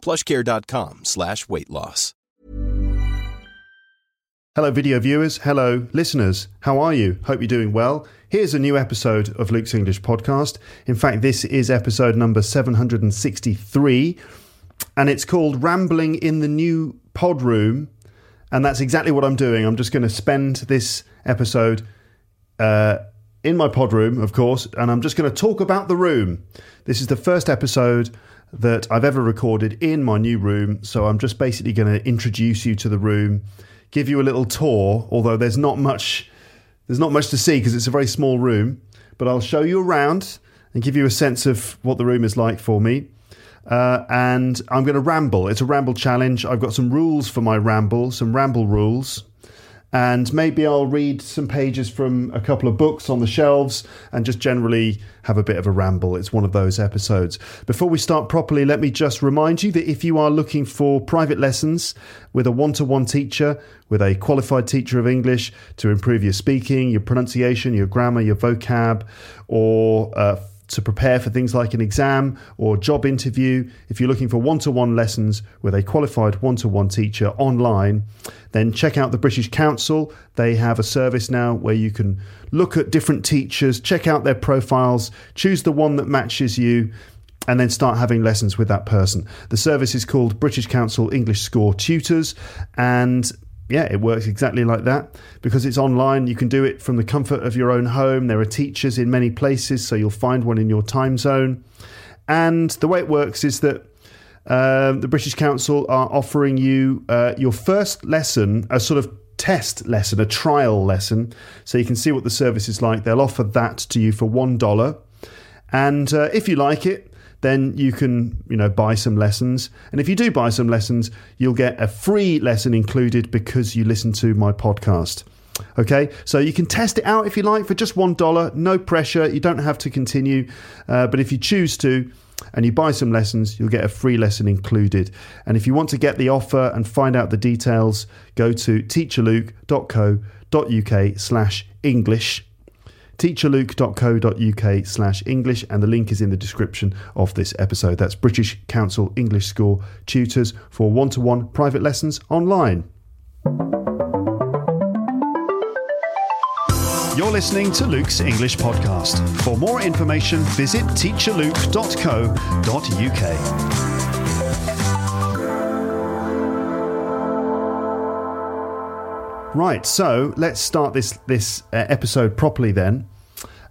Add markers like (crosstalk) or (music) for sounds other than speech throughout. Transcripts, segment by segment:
plushcare.com slash weight loss. Hello, video viewers. Hello, listeners. How are you? Hope you're doing well. Here's a new episode of Luke's English Podcast. In fact, this is episode number 763, and it's called Rambling in the New Pod Room. And that's exactly what I'm doing. I'm just going to spend this episode uh, in my pod room, of course, and I'm just going to talk about the room. This is the first episode that I've ever recorded in my new room, so I'm just basically going to introduce you to the room, give you a little tour, although there's not much there's not much to see because it's a very small room, but I'll show you around and give you a sense of what the room is like for me. Uh, and I'm going to ramble. It's a ramble challenge. I've got some rules for my ramble, some ramble rules and maybe I'll read some pages from a couple of books on the shelves and just generally have a bit of a ramble. It's one of those episodes. Before we start properly, let me just remind you that if you are looking for private lessons with a one to one teacher, with a qualified teacher of English to improve your speaking, your pronunciation, your grammar, your vocab, or uh, to prepare for things like an exam or job interview, if you're looking for one to one lessons with a qualified one to one teacher online, then check out the British Council. They have a service now where you can look at different teachers, check out their profiles, choose the one that matches you. And then start having lessons with that person. The service is called British Council English Score Tutors, and yeah, it works exactly like that because it's online. You can do it from the comfort of your own home. There are teachers in many places, so you'll find one in your time zone. And the way it works is that um, the British Council are offering you uh, your first lesson, a sort of test lesson, a trial lesson, so you can see what the service is like. They'll offer that to you for one dollar, and uh, if you like it, then you can, you know, buy some lessons. And if you do buy some lessons, you'll get a free lesson included because you listen to my podcast. Okay, so you can test it out if you like for just one dollar, no pressure. You don't have to continue, uh, but if you choose to, and you buy some lessons, you'll get a free lesson included. And if you want to get the offer and find out the details, go to teacherluke.co.uk/slash English teacherluke.co.uk slash English, and the link is in the description of this episode. That's British Council English Score Tutors for one to one private lessons online. You're listening to Luke's English Podcast. For more information, visit teacherluke.co.uk. Right, so let's start this this uh, episode properly then.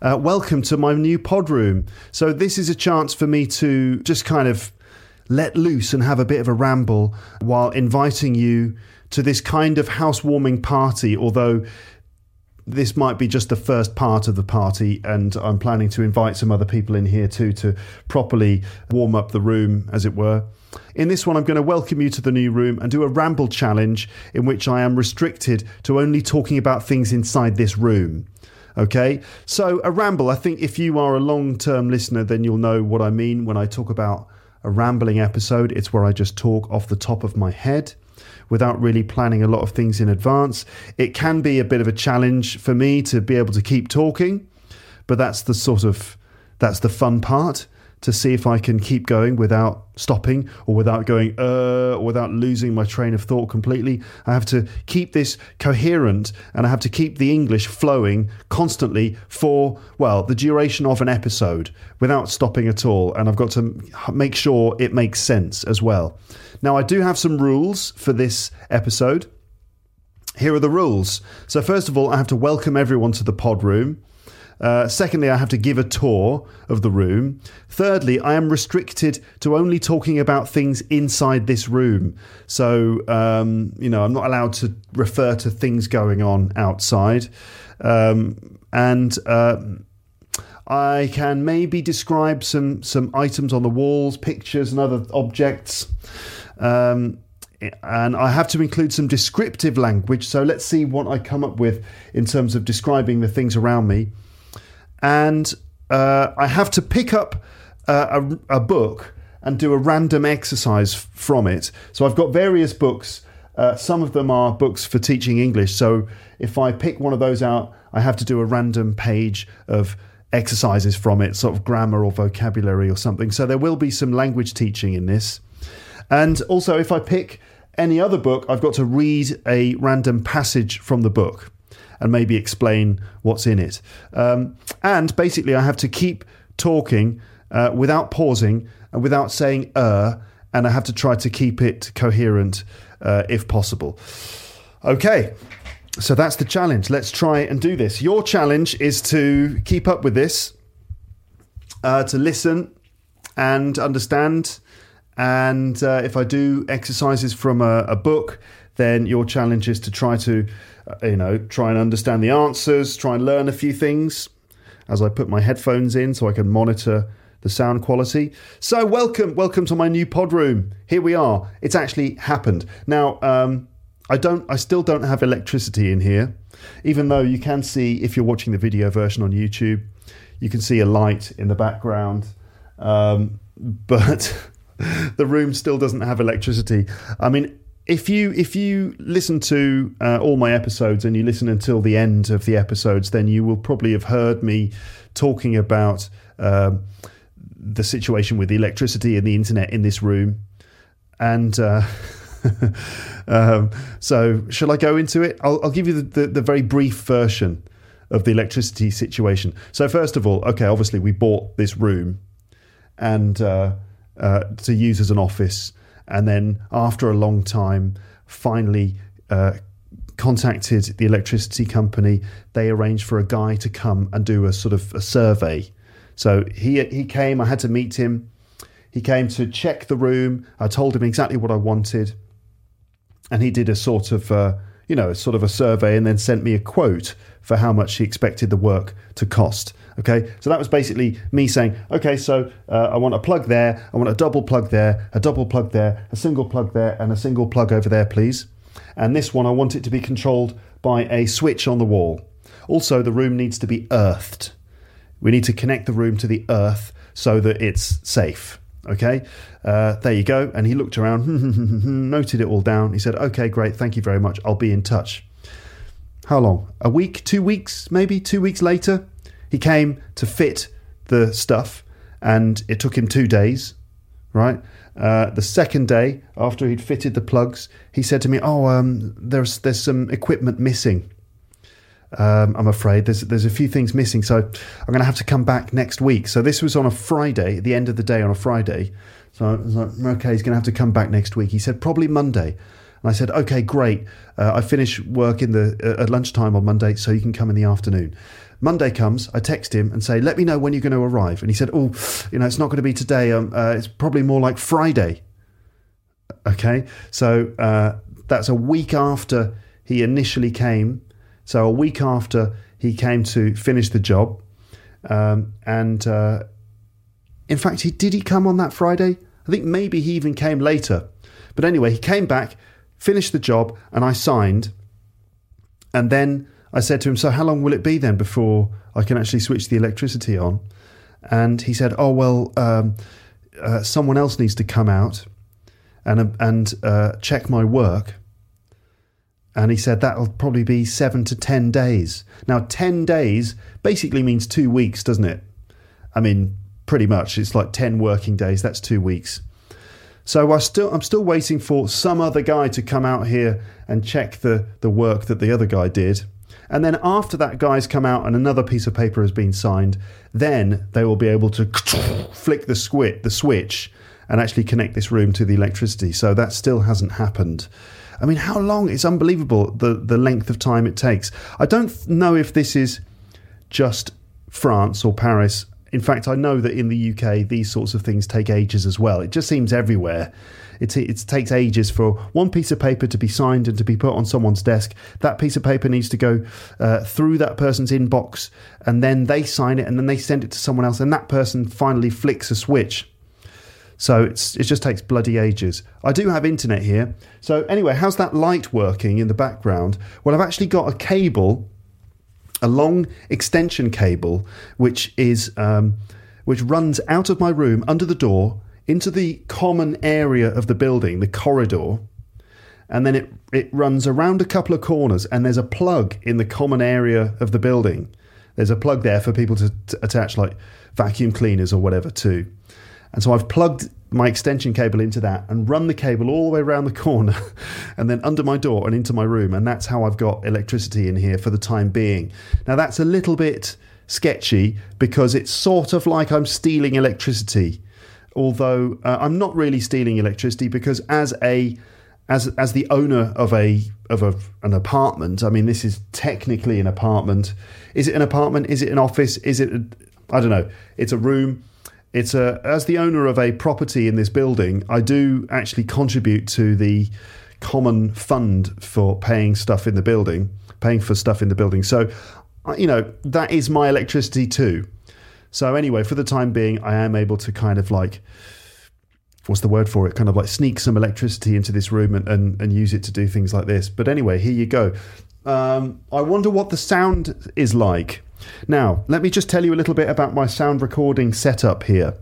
Uh, welcome to my new pod room. So this is a chance for me to just kind of let loose and have a bit of a ramble while inviting you to this kind of housewarming party. Although this might be just the first part of the party, and I'm planning to invite some other people in here too to properly warm up the room, as it were. In this one, I'm going to welcome you to the new room and do a ramble challenge in which I am restricted to only talking about things inside this room. Okay, so a ramble, I think if you are a long term listener, then you'll know what I mean when I talk about a rambling episode. It's where I just talk off the top of my head without really planning a lot of things in advance. It can be a bit of a challenge for me to be able to keep talking, but that's the sort of that's the fun part to see if I can keep going without stopping or without going, uh, or without losing my train of thought completely. I have to keep this coherent and I have to keep the English flowing constantly for, well, the duration of an episode without stopping at all. And I've got to make sure it makes sense as well. Now, I do have some rules for this episode. Here are the rules. So, first of all, I have to welcome everyone to the pod room. Uh, secondly, I have to give a tour of the room. Thirdly, I am restricted to only talking about things inside this room. So, um, you know, I'm not allowed to refer to things going on outside. Um, and uh, I can maybe describe some, some items on the walls, pictures, and other objects. Um, and I have to include some descriptive language. So let's see what I come up with in terms of describing the things around me. And uh, I have to pick up uh, a, a, book and do a random exercise from it. So I've got various books. Uh, some of them are books for teaching English. So if I pick one of those out, I have to do a random page of exercises from it, sort of grammar or vocabulary or something. So there will be some language teaching in this. And also, if I pick any other book, I've got to read a random passage from the book and maybe explain what's in it. Um, and basically, I have to keep talking uh, without pausing and without saying uh, and I have to try to keep it coherent uh, if possible. Okay, so that's the challenge. Let's try and do this. Your challenge is to keep up with this, uh, to listen and understand. And uh, if I do exercises from a, a, book, then your challenge is to try to, you know, try and understand the answers, try and learn a few things as I put my headphones in so I can monitor the sound quality. So, welcome, welcome to my new pod room. Here we are. It's actually happened. Now, um, I don't. I still don't have electricity in here, even though you can see if you're watching the video version on YouTube, you can see a light in the background. Um, (laughs) but the room still doesn't have electricity. I mean, if you if you listen to uh, all my episodes and you listen until the end of the episodes, then you will probably have heard me talking about um, the situation with the electricity and the internet in this room, and. Uh, (laughs) um, so, shall I go into it? I'll, I'll give you the, the, the, very brief version of the electricity situation. So, first of all, okay, obviously, we bought this room and uh, uh, to use as an office, and then after a long time, finally. Uh, contacted the electricity company. They arranged for a guy to come and do a sort of a survey. So he he came i had to meet him. He came to check the room. I told him exactly what i wanted. And he did a sort of uh, you know a sort of a survey and then sent me a quote for how much he expected the work to cost okay so that was basically me saying okay so uh, i want a plug there i want a double plug there a double plug there a single plug there and a single plug over there please and this one i want it to be controlled by a switch on the wall also the room needs to be earthed we need to connect the room to the earth so that it's safe Okay, uh, there you go. And he looked around, (laughs) noted it all down. He said, Okay, great. Thank you very much. I'll be in touch. How long? A week? Two weeks? Maybe? Two weeks later? He came to fit the stuff, and it took him two days, right? Uh, the second day, after he'd fitted the plugs, he said to me, "Oh, um, there's there's some equipment missing." Um, I'm afraid there's there's a few things missing, so I'm going to have to come back next week. So this was on a Friday, at the end of the day on a Friday. So I was like, okay, he's going to have to come back next week. He said probably Monday, and I said, okay, great. Uh, I finish work in the uh, at lunchtime on Monday, so you can come in the afternoon. Monday comes, I text him and say, let me know when you're going to arrive. And he said, oh, you know, it's not going to be today. Um, uh, it's probably more like Friday. Okay, so uh, that's a week after he initially came so a week after he came to finish the job, um, and uh, in fact, he did he come on that Friday? I think maybe he even came later. But anyway, he came back, finished the job, and I signed. And then I said to him, "So how long will it be then before I can actually switch the electricity on?" And he said, "Oh well, um, uh, someone else needs to come out and and uh, check my work." And he said that'll probably be seven to 10 days. Now, 10 days basically means two weeks, doesn't it? I mean, pretty much. It's like 10 working days. That's two weeks. So I still, I'm still waiting for some other guy to come out here and check the, the work that the other guy did. And then after that guy's come out and another piece of paper has been signed, then they will be able to (laughs) flick the, squit, the switch and actually connect this room to the electricity. So that still hasn't happened. I mean, how long? It's unbelievable the, the length of time it takes. I don't know if this is just France or Paris. In fact, I know that in the UK, these sorts of things take ages as well. It just seems everywhere. It, it takes ages for one piece of paper to be signed and to be put on someone's desk. That piece of paper needs to go uh, through that person's inbox, and then they sign it, and then they send it to someone else, and that person finally flicks a switch. So it's, it just takes bloody ages. I do have internet here. So, anyway, how's that light working in the background? Well, I've actually got a cable, a long extension cable, which is um, which runs out of my room under the door into the common area of the building, the corridor, and then it, it runs around a couple of corners, and there's a plug in the common area of the building. There's a plug there for people to, to attach like vacuum cleaners or whatever to. And so I've plugged my extension cable into that and run the cable all the way around the corner (laughs) and then under my door and into my room. And that's how I've got electricity in here for the time being. Now, that's a little bit sketchy because it's sort of like I'm stealing electricity. Although uh, I'm not really stealing electricity because as a as as the owner of a of a, an apartment, I mean this is technically an apartment. Is it an apartment? Is it an office? Is it I don't know. It's a room it's a as the owner of a property in this building, I do actually contribute to the common fund for paying stuff in the building, paying for stuff in the building. So, you know, that is my electricity too. So anyway, for the time being, I am able to kind of like what's the word for it? Kind of like sneak some electricity into this room and, and, and use it to do things like this. But anyway, here you go. Um, I wonder what the sound is like. Now, let me just tell you a little bit about my sound recording setup here.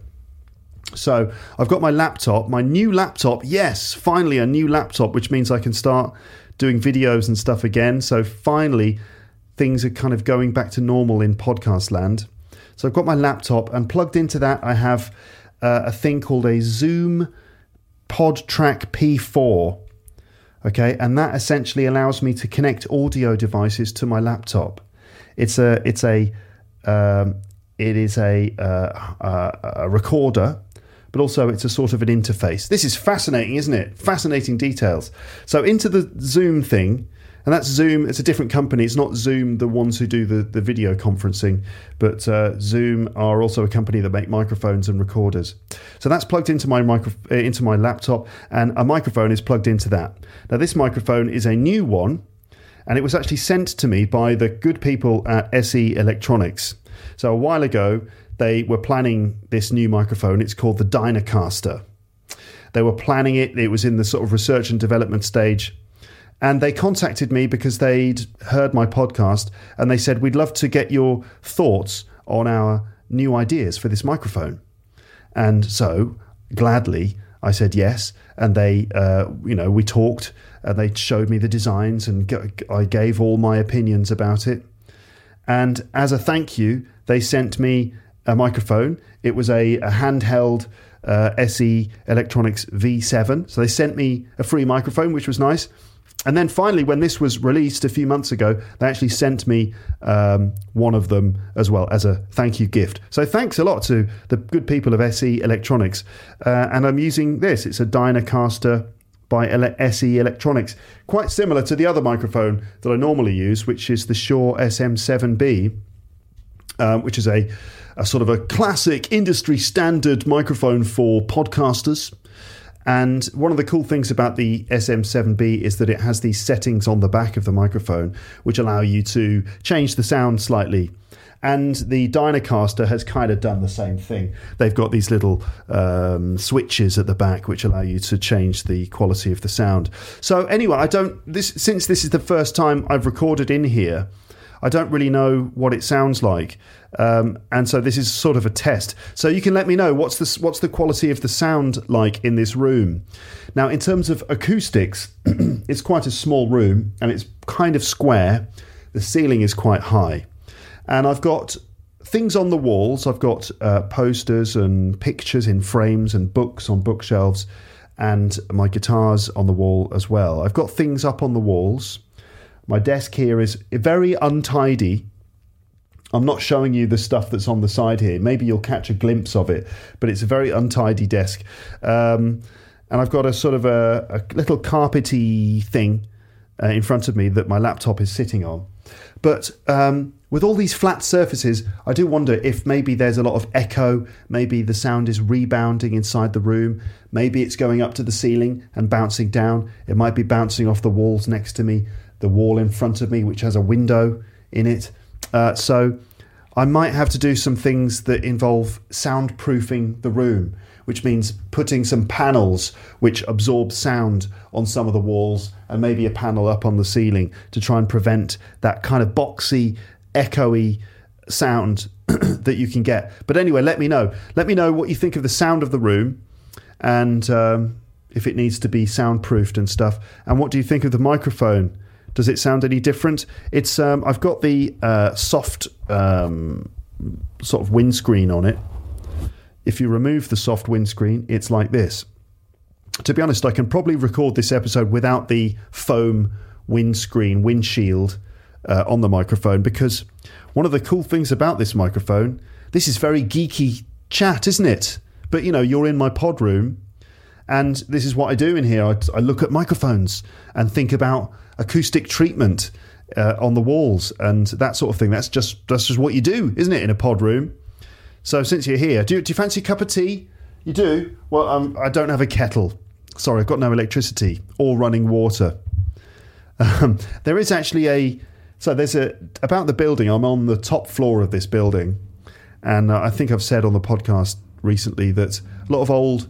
So, I've got my laptop, my new laptop. Yes, finally a new laptop, which means I can start doing videos and stuff again. So, finally, things are kind of going back to normal in podcast land. So, I've got my laptop, and plugged into that, I have uh, a thing called a Zoom PodTrak P4. Okay, and that essentially allows me to connect audio devices to my laptop. It's a it's a um, it is a, uh, a recorder, but also it's a sort of an interface. This is fascinating, isn't it? Fascinating details. So into the Zoom thing, and that's Zoom. It's a different company. It's not Zoom, the ones who do the, the video conferencing, but uh, Zoom are also a company that make microphones and recorders. So that's plugged into my micro, uh, into my laptop, and a microphone is plugged into that. Now this microphone is a new one and it was actually sent to me by the good people at SE Electronics. So a while ago, they were planning this new microphone. It's called the Dynacaster. They were planning it, it was in the sort of research and development stage. And they contacted me because they'd heard my podcast and they said, We'd love to get your thoughts on our new ideas for this microphone. And so, gladly, I said yes. And they, uh, you know, we talked and they showed me the designs and I gave all my opinions about it. And as a thank you, they sent me a microphone. It was a, a handheld uh, SE Electronics V7. So they sent me a free microphone, which was nice. And then finally, when this was released a few months ago, they actually sent me um, one of them as well as a thank you gift. So thanks a lot to the good people of SE Electronics. Uh, and I'm using this. It's a Dynacaster by SE Electronics, quite similar to the other microphone that I normally use, which is the Shure SM7B, um, which is a, a sort of a classic industry standard microphone for podcasters. And one of the cool things about the SM7B is that it has these settings on the back of the microphone, which allow you to change the sound slightly. And the Dynacaster has kind of done the same thing. They've got these little um, switches at the back which allow you to change the quality of the sound. So anyway, I don't this since this is the first time I've recorded in here. I don't really know what it sounds like, um, and so this is sort of a test. So you can let me know what's the what's the quality of the sound like in this room. Now, in terms of acoustics, (clears throat) it's quite a small room and it's kind of square. The ceiling is quite high. And I've got things on the walls. I've got uh, posters and pictures in frames and books on bookshelves, and my guitars on the wall as well. I've got things up on the walls. My desk here is very untidy. I'm not showing you the stuff that's on the side here. Maybe you'll catch a glimpse of it, but it's a very untidy desk. Um, and I've got a sort of a, a little carpety thing uh, in front of me that my laptop is sitting on. But um, with all these flat surfaces, I do wonder if maybe there's a lot of echo, maybe the sound is rebounding inside the room, maybe it's going up to the ceiling and bouncing down. It might be bouncing off the walls next to me, the wall in front of me, which has a window in it. Uh, so I might have to do some things that involve soundproofing the room, which means putting some panels which absorb sound on some of the walls and maybe a panel up on the ceiling to try and prevent that kind of boxy, echoey sound (clears throat) that you can get. But anyway, let me know. Let me know what you think of the sound of the room and um, if it needs to be soundproofed and stuff. And what do you think of the microphone? Does it sound any different? It's um, I've got the uh, soft um, sort of windscreen on it. If you remove the soft windscreen, it's like this. To be honest, I can probably record this episode without the foam windscreen, windshield uh, on the microphone because one of the cool things about this microphone, this is very geeky chat, isn't it? But you know, you're in my pod room, and this is what I do in here. I, I look at microphones and think about acoustic treatment uh, on the walls and that sort of thing. That's just that's just what you do, isn't it, in a pod room? So since you're here, do, do you fancy a cup of tea? You do? Well, um, I don't have a kettle. Sorry, I've got no electricity or running water. (laughs) Um, there is actually a so there's a about the building. I'm on the top floor of this building, and uh, I think I've said on the podcast recently that a lot of old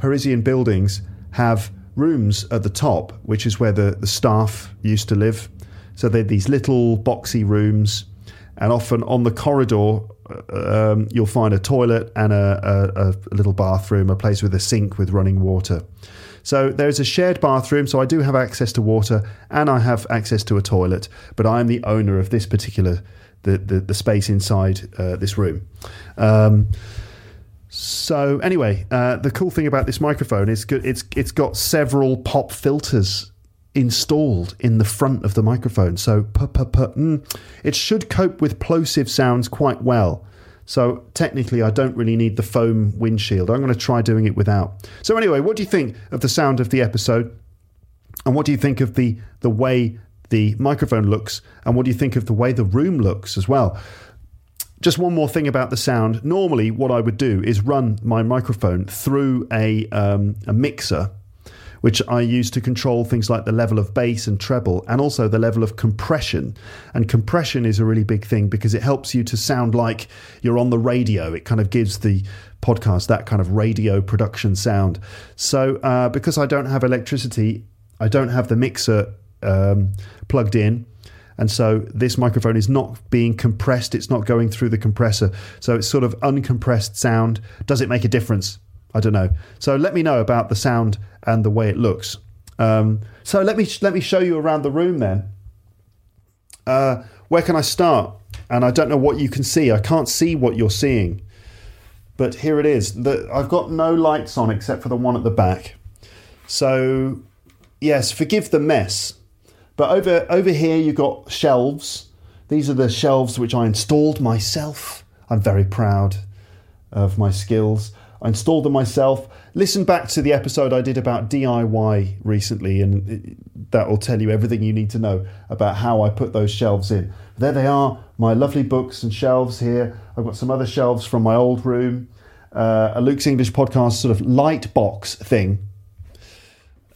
Parisian buildings have rooms at the top, which is where the, the staff used to live. So they're these little boxy rooms, and often on the corridor, uh, um, you'll find a toilet and a, a, a little bathroom, a place with a sink with running water. So there's a shared bathroom, so I do have access to water and I have access to a toilet, but I'm the owner of this particular the the, the space inside uh, this room. Um, so anyway, uh, the cool thing about this microphone is. It's it's got several pop filters installed in the front of the microphone, so mm, it should cope with plosive sounds quite well. So technically, I don't really need the foam windshield. I'm going to try doing it without. So anyway, what do you think of the sound of the episode? And what do you think of the the way the microphone looks? And what do you think of the way the room looks as well? Just one more thing about the sound. Normally, what I would do is run my microphone through a um, a mixer which I use to control things like the level of bass and treble and also the level of compression. And compression is a really big thing because it helps you to sound like you're on the radio. It kind of gives the podcast that kind of radio production sound. So, uh, because I don't have electricity, I don't have the mixer um, plugged in. And so this microphone is not being compressed, it's not going through the compressor. So it's sort of uncompressed sound. Does it make a difference? I don't know. So let me know about the sound and the way it looks. Um, so let me let me show you around the room then. Uh, where can I start? And I don't know what you can see. I can't see what you're seeing, but here it is. The, I've got no lights on except for the one at the back. So yes, forgive the mess. But over over here you've got shelves. These are the shelves which I installed myself. I'm very proud of my skills. I installed them myself. Listen back to the episode I did about DIY recently, and that will tell you everything you need to know about how I put those shelves in. There they are, my lovely books and shelves here. I've got some other shelves from my old room, uh, a Luke's English podcast sort of light box thing.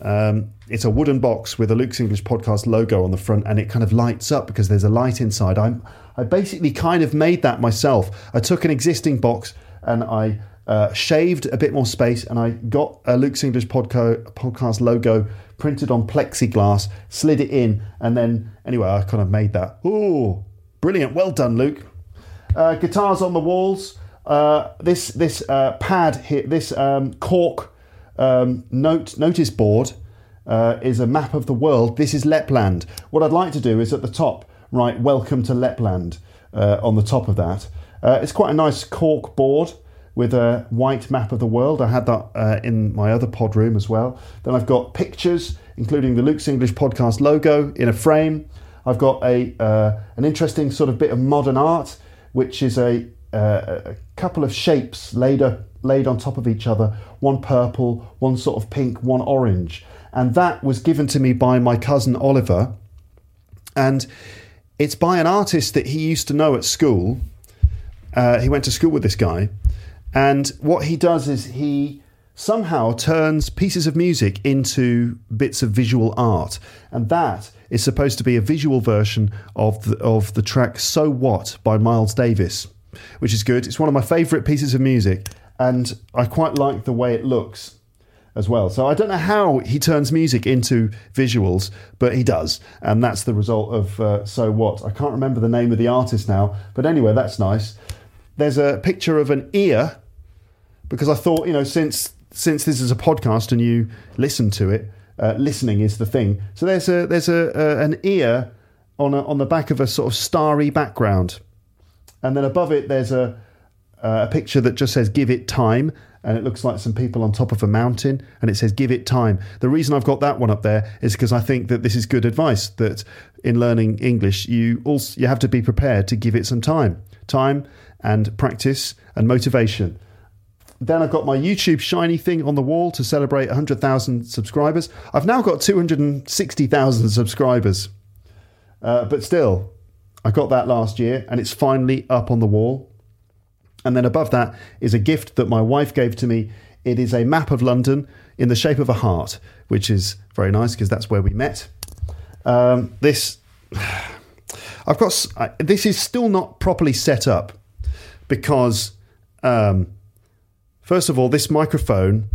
Um, it's a wooden box with a Luke's English podcast logo on the front, and it kind of lights up because there's a light inside. I'm, I basically kind of made that myself. I took an existing box and I uh, shaved a bit more space, and I got a Luke's English podco- podcast logo printed on plexiglass, slid it in, and then anyway, I kind of made that. Ooh, brilliant! Well done, Luke. Uh, guitars on the walls. Uh, this this uh, pad here, this um, cork um, note notice board uh, is a map of the world. This is Lapland. What I'd like to do is at the top write "Welcome to Lapland" uh, on the top of that. it's quite a nice cork board with a white map of the world. I had that uh, in my other pod room as well. Then I've got pictures, including the Luke's English podcast logo in a frame. I've got a uh, an interesting sort of bit of modern art, which is a, uh, a couple of shapes laid up, laid on top of each other. One purple, one sort of pink, one orange, and that was given to me by my cousin Oliver, and it's by an artist that he used to know at school. Uh, he went to school with this guy, and what he does is he somehow turns pieces of music into bits of visual art. And that is supposed to be a visual version of the, of the track So What by Miles Davis, which is good. It's one of my favourite pieces of music. and I quite like the way it looks as well. So I don't know how he turns music into visuals, but he does, and that's the result of uh, So What. I can't remember the name of the artist now, but anyway, that's nice. There's a picture of an ear because I thought, you know, since since this is a podcast and you listen to it, uh, listening is the thing. So there's a there's a, a an ear on a, on the back of a sort of starry background, and then above it there's a a picture that just says "Give it time." And it looks like some people on top of a mountain, and it says "Give it time." The reason I've got that one up there is because I think that this is good advice. That in learning English, you also you have to be prepared to give it some time, time and practice and motivation. Then I've got my YouTube shiny thing on the wall to celebrate 100,000 subscribers. I've now got 260,000 subscribers. Uh, but still, I got that last year and it's finally up on the wall. And then above that is a gift that my wife gave to me. It is a map of London in the shape of a heart, which is very nice because that's where we met. Um, this, (sighs) I've got, this is still not properly set up because um, First of all, this microphone,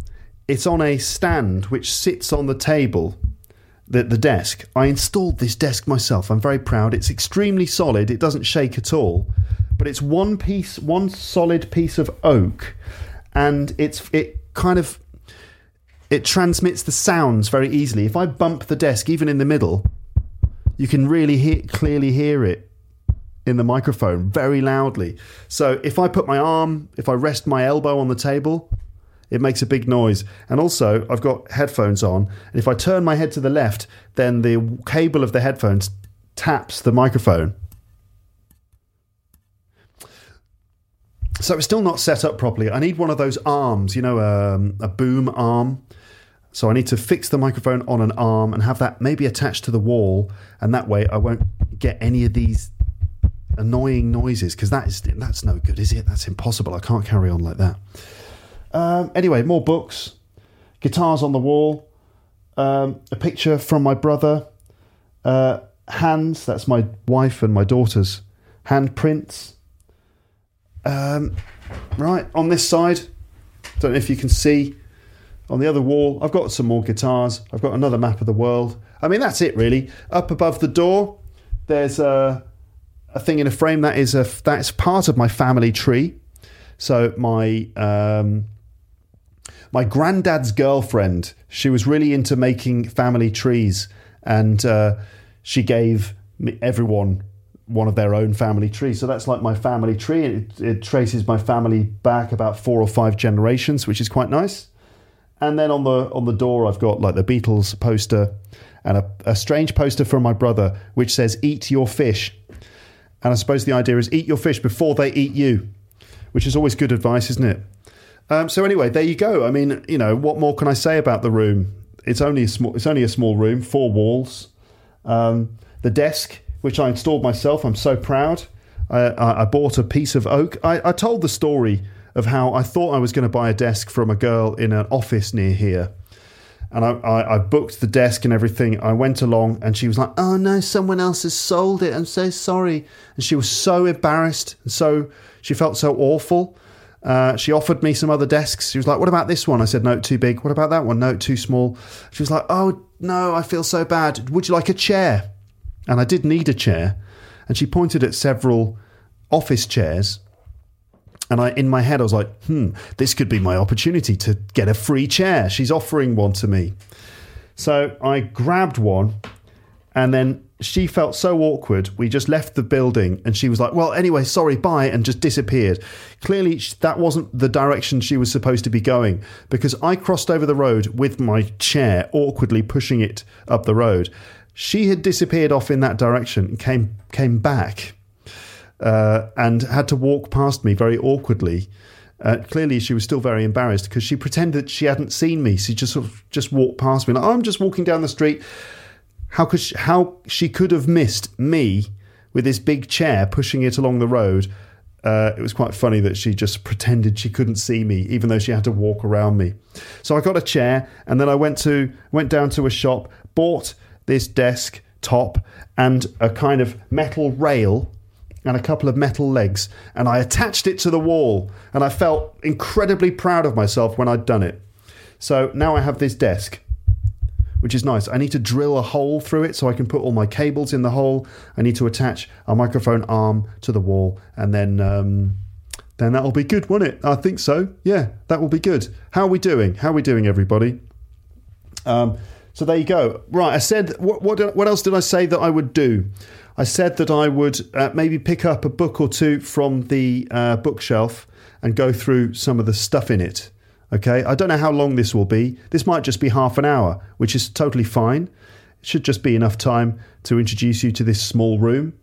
it's on a stand which sits on the table, the, the desk. I installed this desk myself. I'm very proud. It's extremely solid. It doesn't shake at all. But it's one piece, one solid piece of oak, and it's it kind of it transmits the sounds very easily. If I bump the desk even in the middle, you can really hear, clearly hear it in the microphone very loudly. So if I put my arm, if I rest my elbow on the table, it makes a big noise. And also, I've got headphones on, and if I turn my head to the left, then the cable of the headphones taps the microphone. So it's still not set up properly. I need one of those arms, you know, um, a boom arm. So I need to fix the microphone on an arm and have that maybe attached to the wall, and that way I won't get any of these annoying noises because that is that's no good, is it? That's impossible. I can't carry on like that. Um, anyway, more books, guitars on the wall, um, a picture from my brother, uh, hands. That's my wife and my daughter's handprints. Um, right on this side, don't know if you can see. On the other wall, I've got some more guitars. I've got another map of the world. I mean, that's it really. Up above the door, there's a a thing in a frame that is a that's part of my family tree. So my um, my granddad's girlfriend, she was really into making family trees, and uh, she gave everyone one of their own family trees. So that's like my family tree. It, it traces my family back about four or five generations, which is quite nice. And then on the on the door, I've got like the Beatles poster and a, a strange poster from my brother, which says "Eat your fish." And I suppose the idea is eat your fish before they eat you, which is always good advice, isn't it? Um, so anyway, there you go. I mean, you know, what more can I say about the room? It's only a small. It's only a small room, four walls. Um, the desk, which I installed myself, I'm so proud. I, I bought a piece of oak. I, I told the story of how I thought I was going to buy a desk from a girl in an office near here, and I, I, I, booked the desk and everything. I went along and she was like, Oh no, someone else has sold it. I'm so sorry. And she was so embarrassed. And so she felt so awful. Uh, she offered me some other desks. She was like, What about this one? I said, No, too big. What about that one? No, too small. She was like, Oh no, I feel so bad. Would you like a chair? And I did need a chair. And she pointed at several office chairs and I, in my head, I was like, hmm, this could be my opportunity to get a free chair. She's offering one to me. So I grabbed one, and then she felt so awkward. We just left the building, and she was like, well, anyway, sorry, bye, and just disappeared. Clearly, that wasn't the direction she was supposed to be going because I crossed over the road with my chair, awkwardly pushing it up the road. She had disappeared off in that direction and came, came back uh, and had to walk past me very awkwardly. Uh, clearly, she was still very embarrassed because she pretended that she hadn't seen me. She just sort of just walked past me. Like, oh, I'm just walking down the street. How could she, how she could have missed me with this big chair pushing it along the road? Uh, it was quite funny that she just pretended she couldn't see me, even though she had to walk around me. So I got a chair, and then I went to went down to a shop, bought this desk top and a kind of metal rail and a couple of metal legs, and I attached it to the wall, and I felt incredibly proud of myself when I'd done it. So now I have this desk, which is nice. I need to drill a hole through it so I can put all my cables in the hole. I need to attach a microphone arm to the wall, and then um, then that'll be good, won't it? I think so. Yeah, that will be good. How are we doing? How are we doing, everybody? Um, so there you go. Right, I said what, what what else did I say that I would do? I said that I would uh, maybe pick up a book or two from the uh, bookshelf and go through some of the stuff in it. Okay, I don't know how long this will be. This might just be half an hour, which is totally fine. It should just be enough time to introduce you to this small room.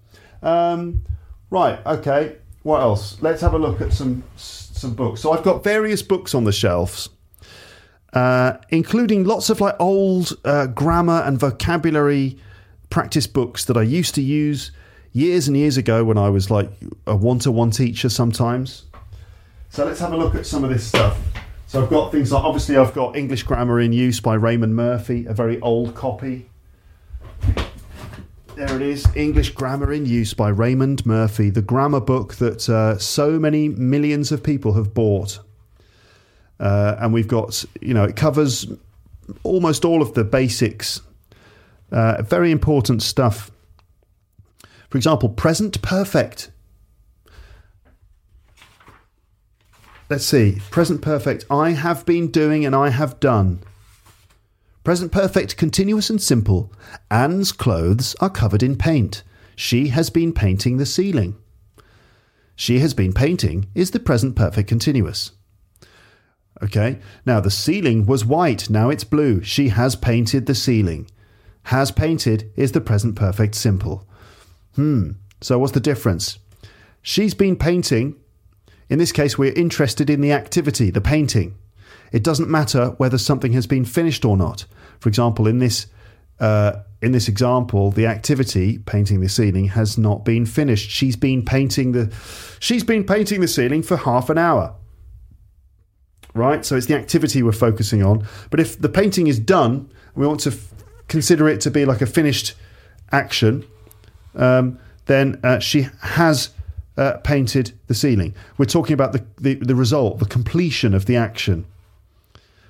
Um, right, okay. What else? Let's have a look at some some books. So I've got various books on the shelves. Uh, including lots of like old uh, grammar and vocabulary practice books that I used to use years and years ago when I was like a one to one teacher sometimes. So let's have a look at some of this stuff. So I've got things like obviously I've got English Grammar in Use by Raymond Murphy, a very old copy. There it is, English Grammar in Use by Raymond Murphy, the grammar book that uh, so many millions of people have bought. Uh, and we've got, you know, it covers almost all of the basics uh, very important stuff. For example, present perfect. Let's see. Present perfect. I have been doing and I have done. Present perfect, continuous and simple. Anne's clothes are covered in paint. She has been painting the ceiling. She has been painting is the present perfect continuous. Okay, now the ceiling was white, now it's blue. She has painted the ceiling has painted is the present perfect simple. Hmm, so what's the difference? She's been painting. In this case, we're interested in the activity, the painting. It doesn't matter whether something has been finished or not. For example, in this uh, in this example, the activity painting the ceiling has not been finished. She's been painting the she's been painting the ceiling for half an hour. Right? So it's the activity we're focusing on. But if the painting is done, we want to consider it to be like a finished action, um, then uh, she has uh, painted the ceiling. We're talking about the, the, the result, the completion of the action,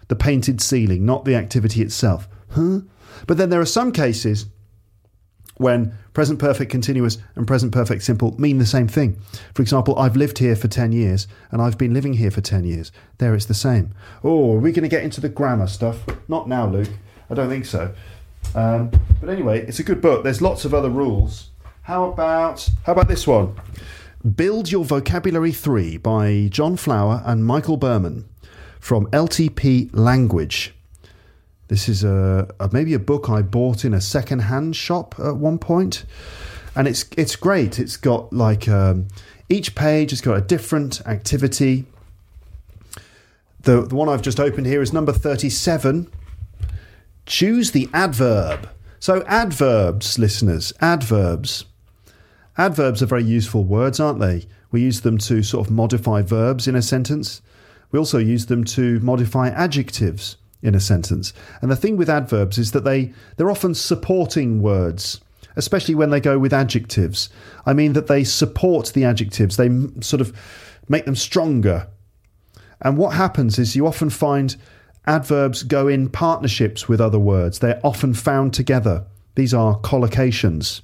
the painted ceiling, not the activity itself. Huh? But then there are some cases when present perfect continuous and present perfect simple mean the same thing. For example, I've lived here for 10 years and I've been living here for 10 years. There it's the same. Oh, are we going to get into the grammar stuff? Not now, Luke. I don't think so. Um, but anyway, it's a good book. There's lots of other rules. How about how about this one? Build Your Vocabulary 3 by John Flower and Michael Berman from LTP Language. This is a, a, maybe a book I bought in a second-hand shop at one point, and it's it's great. It's got like um, each page has got a different activity. The the one I've just opened here is number thirty-seven, Choose the adverb. So, adverbs, listeners, adverbs. Adverbs are very useful words, aren't they? We use them to sort of modify verbs in a sentence. We also use them to modify adjectives in a sentence. And the thing with adverbs is that they, they're often supporting words, especially when they go with adjectives. I mean that they support the adjectives, they sort of make them stronger. And what happens is you often find Adverbs go in partnerships with other words. They're often found together. These are collocations.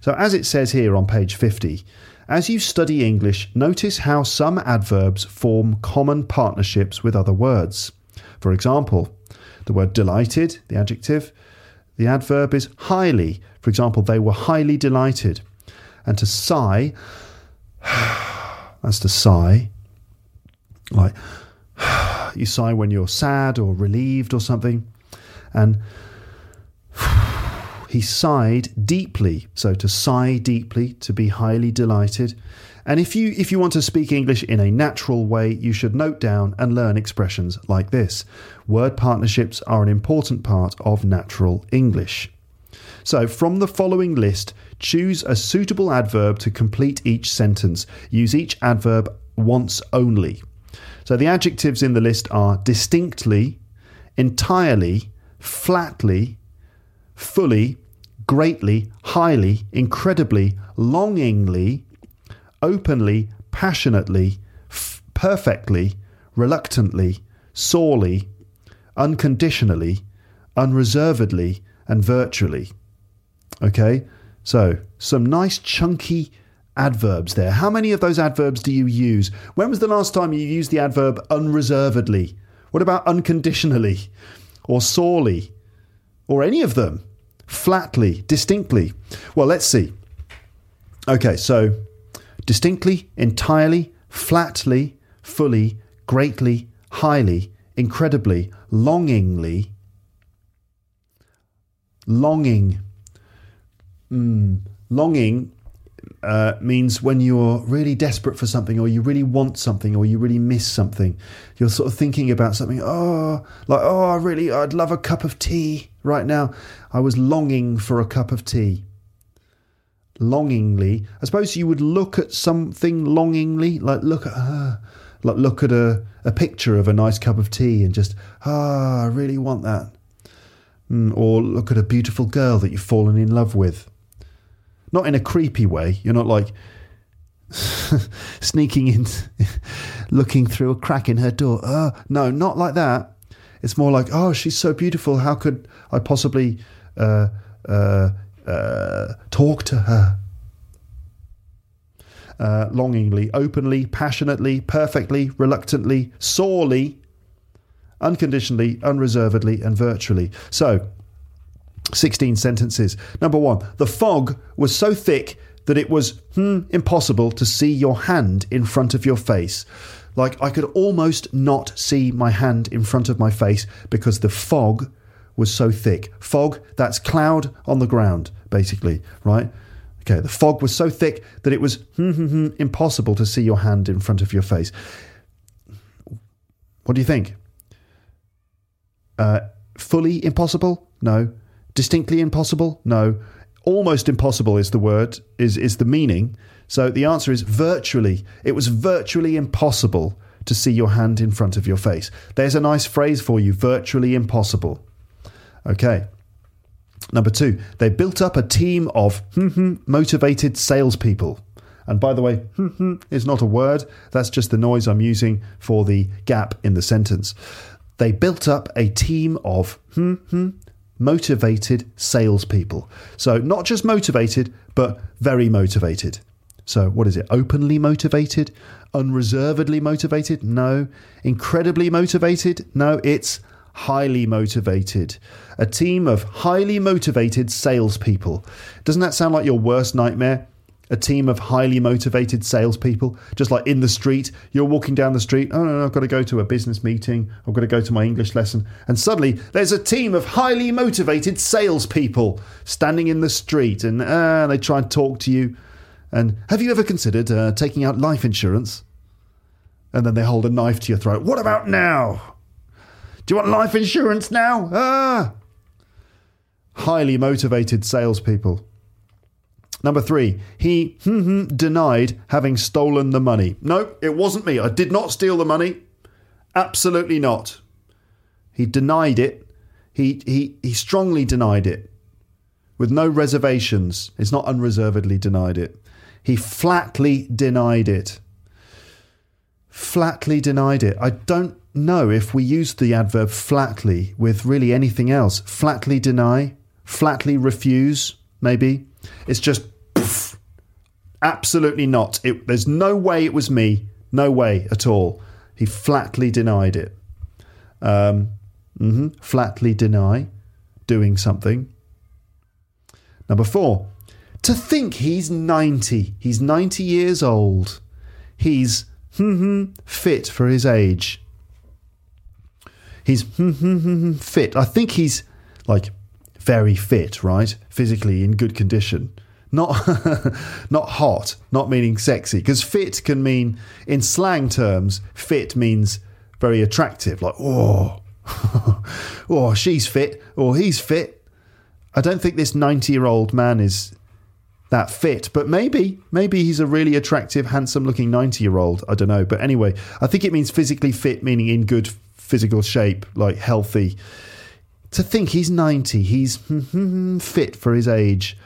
So, as it says here on page 50, as you study English, notice how some adverbs form common partnerships with other words. For example, the word delighted, the adjective, the adverb is highly. For example, they were highly delighted. And to sigh, (sighs) that's to sigh, like (sighs) you sigh when you're sad or relieved or something. And (sighs) he sighed deeply. So to sigh deeply, to be highly delighted. And if you if you want to speak English in a natural way, you should note down and learn expressions like this. Word partnerships are an important part of natural English. So, from the following list, choose a suitable adverb to complete each sentence. Use each adverb once only. So the adjectives in the list are distinctly, entirely, flatly, fully, greatly, highly, incredibly, longingly, openly, passionately, f- perfectly, reluctantly, sorely, unconditionally, unreservedly, and virtually. Okay, so some nice chunky adverbs there. How many of those adverbs do you use? When was the last time you used the adverb unreservedly? What about unconditionally? Or sorely? Or any of them? Flatly? Distinctly? Well, let's see. Okay, so distinctly, entirely, flatly, fully, greatly, highly, incredibly, longingly, longing. Mm, longing uh, means when you're really desperate for something, or you really want something, or you really miss something. You're sort of thinking about something. Oh, like oh, I really, I'd love a cup of tea right now. I was longing for a cup of tea. Longingly, I suppose you would look at something longingly, like look at her, like look at a, a picture of a nice cup of tea and just ah, I really want that. Mm, or look at a beautiful girl that you've fallen in love with not in a creepy way. You're not like (laughs) sneaking in, (laughs) looking through a crack in her door. Uh, no, not like that. It's more like, oh, she's so beautiful. How could I possibly uh, uh, uh talk to her? Uh, longingly, openly, passionately, perfectly, reluctantly, sorely, unconditionally, unreservedly, and virtually. So, 16 sentences. Number one, the fog was so thick that it was hmm, impossible to see your hand in front of your face. Like I could almost not see my hand in front of my face because the fog was so thick. Fog, that's cloud on the ground, basically, right? Okay, the fog was so thick that it was hmm, hmm, hmm, impossible to see your hand in front of your face. What do you think? Uh, fully impossible? No. Distinctly impossible? No. Almost impossible is the word, is, is the meaning. So the answer is virtually. It was virtually impossible to see your hand in front of your face. There's a nice phrase for you virtually impossible. Okay. Number two, they built up a team of hmm, hmm, motivated salespeople. And by the way, hmm, is not a word, that's just the noise I'm using for the gap in the sentence. They built up a team of motivated salespeople. So, not just motivated, but very motivated. So, what is it? Openly motivated? Unreservedly motivated? No. Incredibly motivated? No, it's highly motivated. A team of highly motivated salespeople. Doesn't that sound like your worst nightmare? a team of highly motivated salespeople, just like in the street. You're walking down the street. Oh, no, no, I've got to go to a business meeting. I've got to go to my English lesson. And suddenly there's a team of highly motivated salespeople standing in the street and uh, they try and talk to you. And have you ever considered uh, taking out life insurance? And then they hold a knife to your throat. What about now? Do you want life insurance now? Ah! Highly motivated salespeople. Number three, he denied having stolen the money. No, it wasn't me. I did not steal the money. Absolutely not. He denied it. He, he, he strongly denied it with no reservations. It's not unreservedly denied it. He flatly denied it. Flatly denied it. I don't know if we use the adverb flatly with really anything else. Flatly deny, flatly refuse, maybe. It's just poof, Absolutely not. It, there's no way it was me. No way at all. He flatly denied it. Um, mm-hmm, flatly deny doing something. Number four, to think he's 90. He's 90 years old. He's Mm-hmm. fit for his age. He's fit. I think he's like very fit, right? Physically in good condition not (laughs) not hot, not meaning sexy, because fit can mean in slang terms, fit means very attractive, like oh, (laughs) oh she's fit or he's fit. I don't think this ninety-year-old man is that fit, but maybe maybe he's a really attractive, handsome-looking ninety-year-old. I don't know, but anyway, I think it means physically fit, meaning in good physical shape, like healthy. To think he's ninety, he's hmm, hmm, hmm, fit for his age.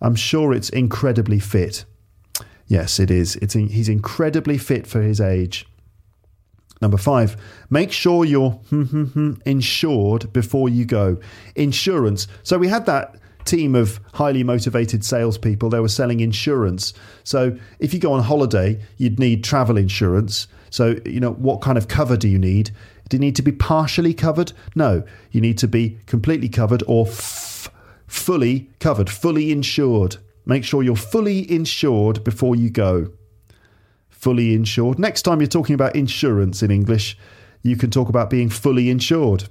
I'm sure it's incredibly fit. Yes, it is. It's in, he's incredibly fit for his age. Number five, make sure you're insured before you go. Insurance. So we had that team of highly motivated salespeople. They were selling insurance. So if you go on holiday, you'd need travel insurance. So, you know, what kind of cover do you need? Do you need to be partially covered? No, you need to be completely covered or f- fully covered, fully insured. Make sure you're fully insured before you go. Fully insured. Next time you're talking about insurance in English, you can talk about being fully insured.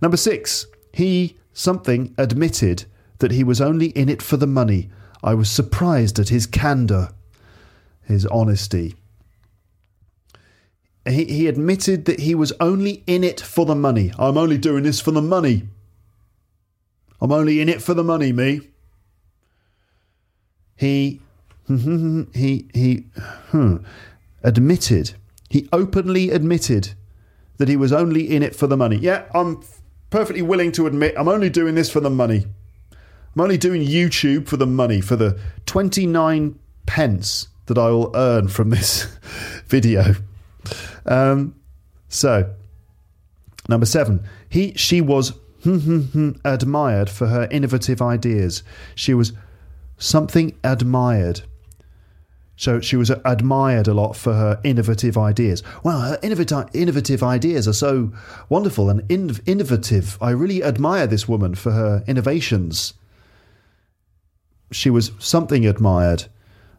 Number six, he something admitted that he was only in it for the money. I was surprised at his candour, his honesty. He, he admitted that he was only in it for the money. I'm only doing this for the money. I'm only in it for the money, me. He (laughs) he he hmm, admitted, he openly admitted that he was only in it for the money. Yeah, I'm perfectly willing to admit I'm only doing this for the money. I'm only doing YouTube for the money, for the 29 pence that I will earn from this (laughs) video. Um, so, number seven, he she was (laughs) admired for her innovative ideas. She was something admired. So she was admired a lot for her innovative ideas. Wow, her innovative, ideas are so wonderful and in, innovative. I really admire this woman for her innovations. She was something admired,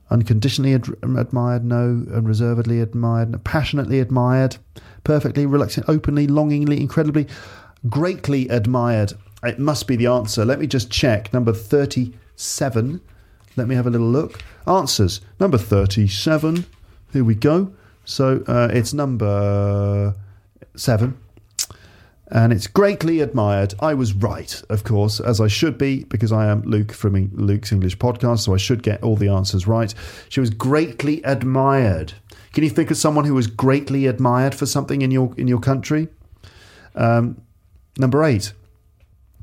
unconditionally ad- admired, no, unreservedly admired, passionately admired, perfectly, reluctant, openly, longingly, incredibly, greatly admired. It must be the answer. Let me just check. Number 37. Let me have a little look. Answers. Number 37. Here we go. So uh, it's number seven. And it's greatly admired. I was right, of course, as I should be, because I am Luke from Luke's English podcast, so I should get all the answers right. She was greatly admired. Can you think of someone who was greatly admired for something in your in your country? Um, number eight.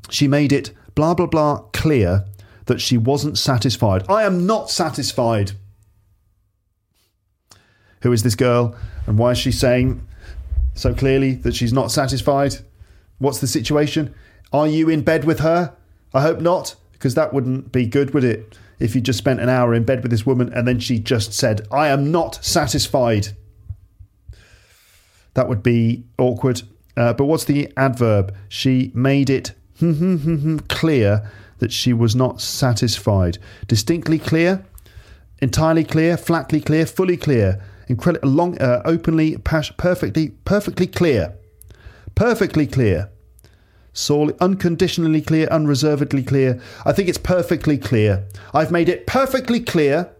She made it blah blah blah clear that she wasn't satisfied. I am not satisfied. Who is this girl and why is she saying so clearly that she's not satisfied? What's the situation? Are you in bed with her? I hope not, because that wouldn't be good, would it? If you just spent an hour in bed with this woman and then she just said, I am not satisfied. That would be awkward. Uh, but what's the adverb? She made it (laughs) clear that she was not satisfied. Distinctly clear, entirely clear, flatly clear, fully clear, incredible, long, uh, openly, pas- perfectly, perfectly clear, perfectly clear, solely, unconditionally clear, unreservedly clear. I think it's perfectly clear. I've made it perfectly clear.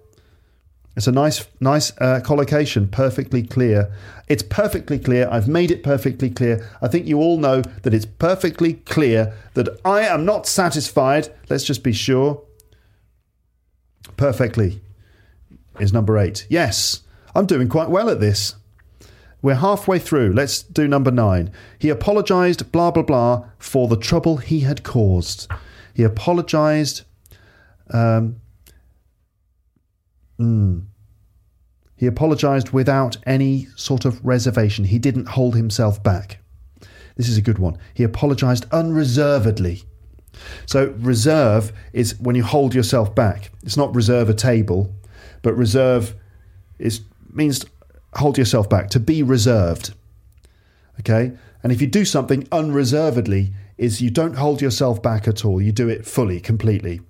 It's a nice, nice uh, collocation. Perfectly clear. It's perfectly clear. I've made it perfectly clear. I think you all know that it's perfectly clear that I am not satisfied. Let's just be sure. Perfectly is number eight. Yes, I'm doing quite well at this. We're halfway through. Let's do number nine. He apologized, blah, blah, blah, for the trouble he had caused. He apologized. Um, mm, he apologized without any sort of reservation. He didn't hold himself back. This is a good one. He apologized unreservedly. So, reserve is when you hold yourself back. It's not reserve a table, but reserve is means hold yourself back, to be reserved. Okay? And if you do something unreservedly, is you don't hold yourself back at all. You do it fully, completely.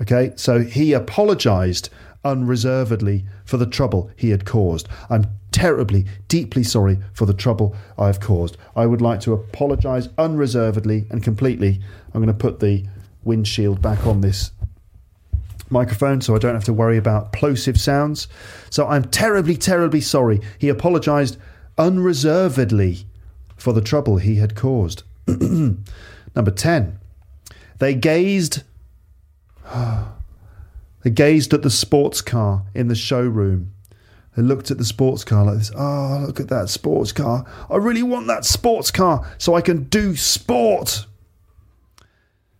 Okay? So he apologized unreservedly for the trouble he had caused. I'm terribly, deeply sorry for the trouble I've caused. I would like to apologize unreservedly and completely. I'm going to put the windshield back on this microphone so I don't have to worry about plosive sounds. So I'm terribly, terribly sorry. He apologized unreservedly for the trouble he had caused. (clears throat) Number 10. They gazed (sighs) they gazed at the sports car in the showroom. They looked at the sports car like this. Oh, look at that sports car. I really want that sports car so I can do sport.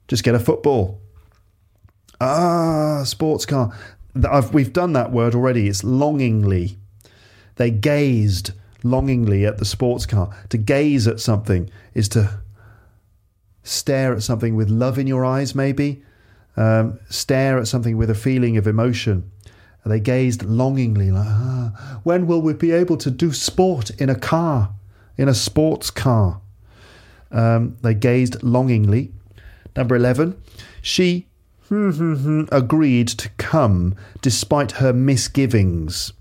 Just get a football. Ah, sports car. I've, we've done that word already. It's longingly. They gazed longingly at the sports car. To gaze at something is to stare at something with love in your eyes, maybe. Um, stare at something with a feeling of emotion. They gazed longingly, like, ah, when will we be able to do sport in a car, in a sports car? Um, they gazed longingly. Number 11, she agreed to come despite her misgivings.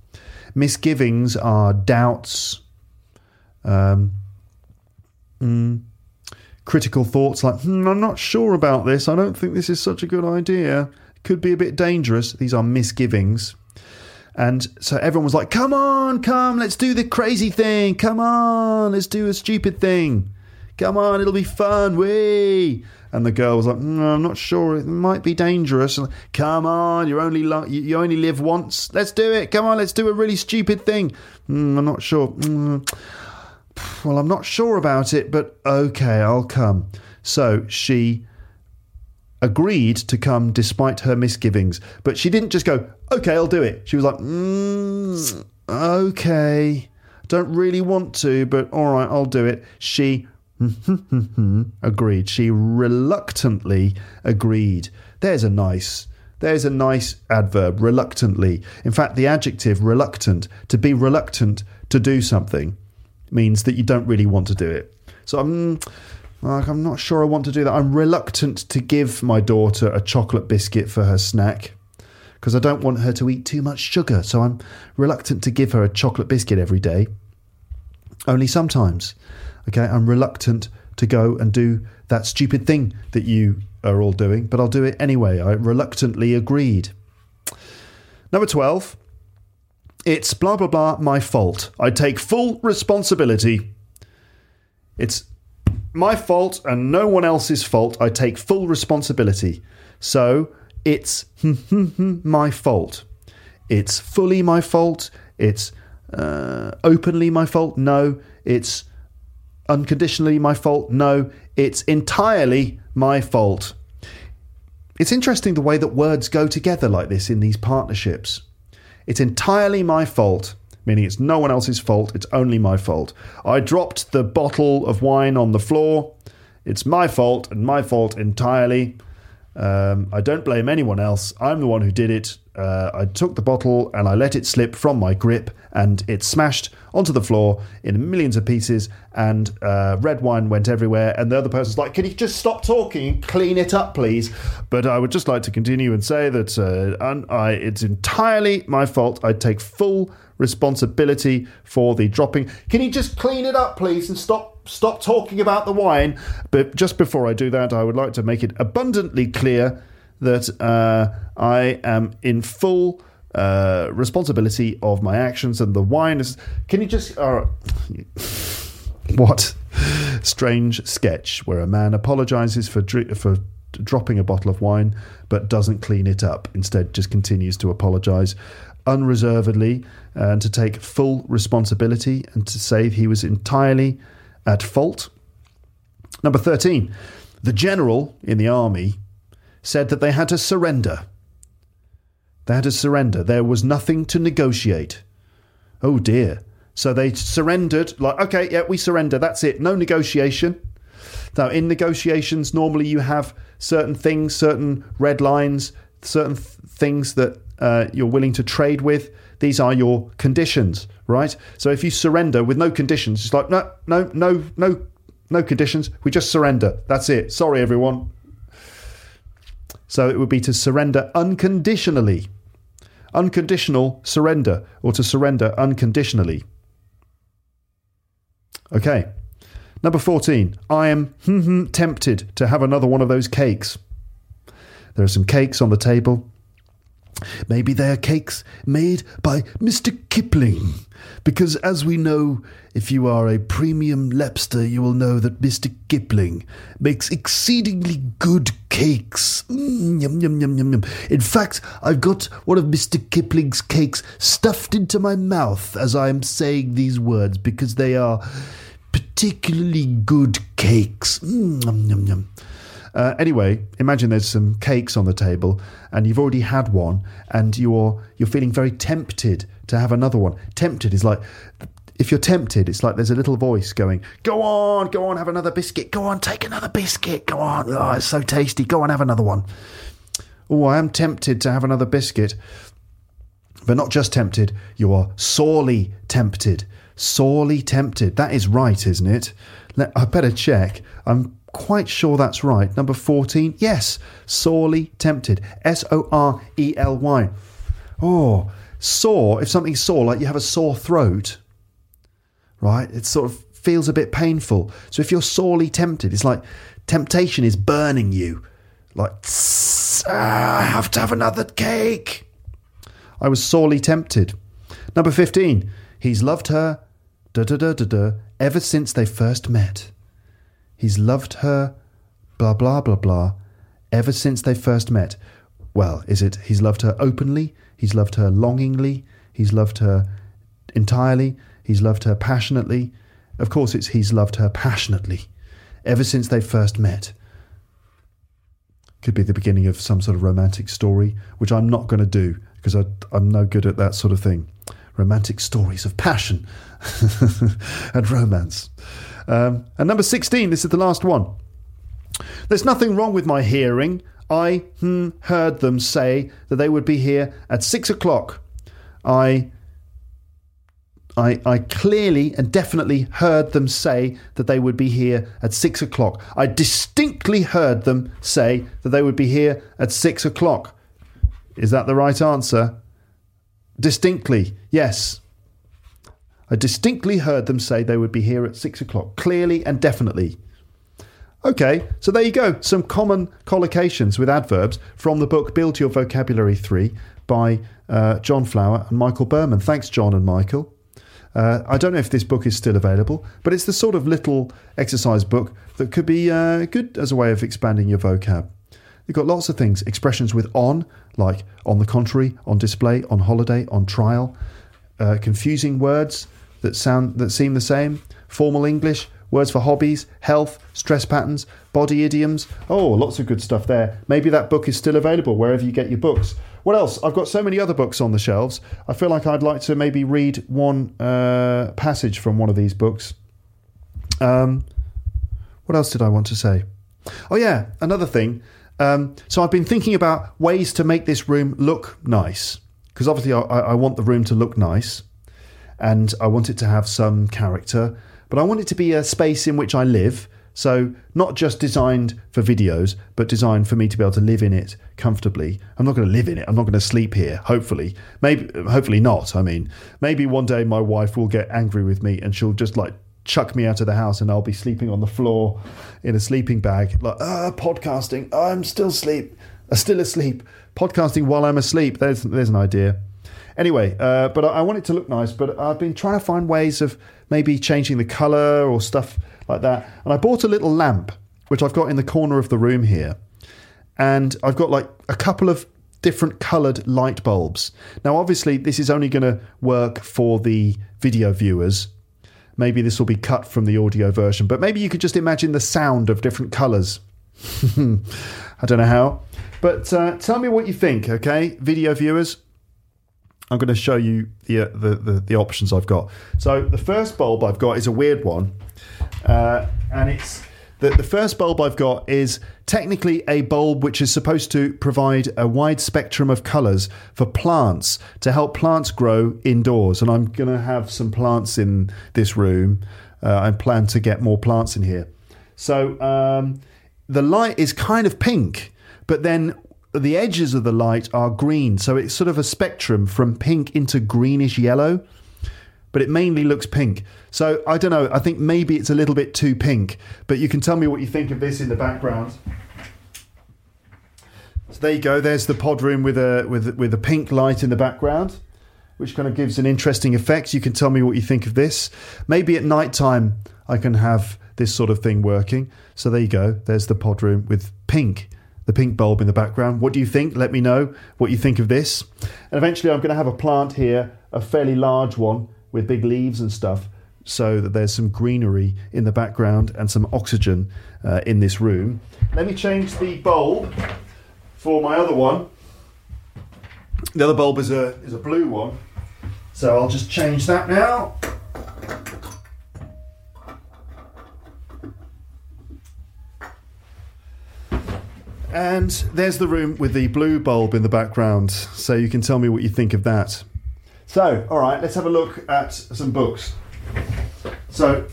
Misgivings are doubts, um, mm, critical thoughts like, hmm, I'm not sure about this. I don't think this is such a good idea. Could be a bit dangerous. These are misgivings. And so everyone was like, come on, come, let's do the crazy thing. Come on, let's do a stupid thing. Come on, it'll be fun. Wee. And the girl was like, mm, I'm not sure. It might be dangerous. Like, Come on, you only lo- you only live once. Let's do it. Come on, let's do a really stupid thing. Mm, I'm not sure. Mm. Well, I'm not sure about it, but okay, I'll come. So she agreed to come despite her misgivings, but she didn't just go, okay, I'll do it. She was like, mm, okay, don't really want to, but all right, I'll do it. She (laughs) agreed. She reluctantly agreed. There's a nice. There's a nice adverb, reluctantly. In fact, the adjective reluctant, to be reluctant to do something, means that you don't really want to do it. So I'm, like, I'm not sure I want to do that. I'm reluctant to give my daughter a chocolate biscuit for her snack because I don't want her to eat too much sugar. So I'm reluctant to give her a chocolate biscuit every day. Only sometimes. Okay, I'm reluctant to go and do that stupid thing that you are all doing, but I'll do it anyway. I reluctantly agreed. Number 12. It's blah, blah, blah, my fault. I take full responsibility. It's my fault and no one else's fault. I take full responsibility. So it's (laughs) my fault. It's fully my fault. It's uh, openly my fault. No, it's unconditionally my fault. No, it's entirely my fault. It's interesting the way that words go together like this in these partnerships. It's entirely my fault, meaning it's no one else's fault, it's only my fault. I dropped the bottle of wine on the floor. It's my fault and my fault entirely. Um, I don't blame anyone else. I'm the one who did it. Uh, I took the bottle and I let it slip from my grip, and it smashed onto the floor in millions of pieces, and uh, red wine went everywhere. And the other person's like, "Can you just stop talking and clean it up, please?" But I would just like to continue and say that uh, I, it's entirely my fault. I take full responsibility for the dropping. Can you just clean it up, please, and stop stop talking about the wine? But just before I do that, I would like to make it abundantly clear that uh, I am in full uh, responsibility of my actions, and the wine is. Can you just? Uh, what strange sketch where a man apologizes for for dropping a bottle of wine but doesn't clean it up. Instead, just continues to apologize unreservedly and to take full responsibility and to say he was entirely at fault. Number 13, the general in the army said that they had to surrender. They had to surrender. There was nothing to negotiate. Oh dear. So they surrendered, like, okay, yeah, we surrender. That's it. No negotiation. Now, in negotiations, normally you have certain things, certain red lines, certain th- things that uh, you're willing to trade with. These are your conditions, right? So if you surrender with no conditions, it's like, no, no, no, no, no conditions. We just surrender. That's it. Sorry, everyone. So it would be to surrender unconditionally. Unconditional surrender, or to surrender unconditionally. Okay. Number 14. I am hmm, hmm, tempted to have another one of those cakes. There are some cakes on the table. Maybe they are cakes made by Mr. Kipling, because as we know, if you are a premium LEPster, you will know that Mr. Kipling makes exceedingly good cakes. Mm, yum, yum, yum, yum, yum. In fact, I've got one of Mr. Kipling's cakes stuffed into my mouth as I am saying these words, because they are particularly good cakes. Mm, yum, yum, yum. Uh, anyway, imagine there's some cakes on the table and you've already had one and you're you're feeling very tempted to have another one. Tempted is like if you're tempted, it's like there's a little voice going, "Go on, go on, have another biscuit. Go on, take another biscuit. Go on. Oh, it's so tasty. Go on, have another one." Oh, I am tempted to have another biscuit. But not just tempted, you are sorely tempted. Sorely tempted. That is right, isn't it? I better check. I'm quite sure that's right. Number 14. Yes, sorely tempted. S O R E L Y. Oh, sore. If something's sore, like you have a sore throat, right? It sort of feels a bit painful. So if you're sorely tempted, it's like temptation is burning you. Like, ah, I have to have another cake. I was sorely tempted. Number 15. He's loved her da da da da da ever since they first met. He's loved her blah blah blah blah ever since they first met. Well, is it he's loved her openly? He's loved her longingly? He's loved her entirely? He's loved her passionately? Of course, it's he's loved her passionately ever since they first met. Could be the beginning of some sort of romantic story, which I'm not going to do because I'm no good at that sort of thing. Romantic stories of passion (laughs) and romance. Um, and number 16, this is the last one. There's nothing wrong with my hearing. I hmm, heard them say that they would be here at six o'clock. I, I, I clearly and definitely heard them say that they would be here at six o'clock. I distinctly heard them say that they would be here at six o'clock. Is that the right answer? Distinctly, yes. I distinctly heard them say they would be here at six o'clock, clearly and definitely. Okay, so there you go. Some common collocations with adverbs from the book Build Your Vocabulary 3 by uh, John Flower and Michael Berman. Thanks, John and Michael. Uh, I don't know if this book is still available, but it's the sort of little exercise book that could be uh, good as a way of expanding your vocab. You've got lots of things, expressions with on, like on the contrary, on display, on holiday, on trial, uh, confusing words that sound that seem the same, formal English, words for hobbies, health, stress patterns, body idioms. Oh, lots of good stuff there. Maybe that book is still available wherever you get your books. What else? I've got so many other books on the shelves. I feel like I'd like to maybe read one uh, passage from one of these books. Um, what else did I want to say? Oh, yeah, another thing. Um, so I've been thinking about ways to make this room look nice because obviously I, I, want the room to look nice and I want it to have some character, but I want it to be a space in which I live. So not just designed for videos, but designed for me to be able to live in it comfortably. I'm not going to live in it. I'm not going to sleep here. Hopefully, maybe, hopefully not. I mean, maybe one day my wife will get angry with me and she'll just like chuck me out of the house and I'll be sleeping on the floor in a sleeping bag, like, ah, podcasting, I'm still asleep, uh, still asleep, podcasting while I'm asleep. There's, there's an idea. Anyway, uh, but I, I want it to look nice, but I've been trying to find ways of maybe changing the colour or stuff like that. And I bought a little lamp, which I've got in the corner of the room here. And I've got like a couple of different coloured light bulbs. Now, obviously, this is only going to work for the video viewers Maybe this will be cut from the audio version, but maybe you could just imagine the sound of different colours. (laughs) I don't know how. But uh, tell me what you think, okay, video viewers? I'm going to show you the, uh, the, the, the, options I've got. So the first bulb I've got is a weird one, uh, and it's the, the first bulb I've got is technically a bulb which is supposed to provide a wide spectrum of colours for plants to help plants grow indoors. And I'm going to have some plants in this room. Uh, I plan to get more plants in here. So um, the light is kind of pink, but then the edges of the light are green. So it's sort of a spectrum from pink into greenish yellow but it mainly looks pink. So I don't know. I think maybe it's a little bit too pink, but you can tell me what you think of this in the background. So there you go. There's the pod room with a with with a pink light in the background, which kind of gives an interesting effect. You can tell me what you think of this. Maybe at night time I can have this sort of thing working. So there you go. There's the pod room with pink the pink bulb in the background. What do you think? Let me know what you think of this. And eventually, I'm going to have a plant here, a fairly large one, with big leaves and stuff, so that there's some greenery in the background and some oxygen uh, in this room. Let me change the bulb for my other one. The other bulb is a is a blue one, so I'll just change that now. And there's the room with the blue bulb in the background, so you can tell me what you think of that. So, all right, let's have a look at some books. So,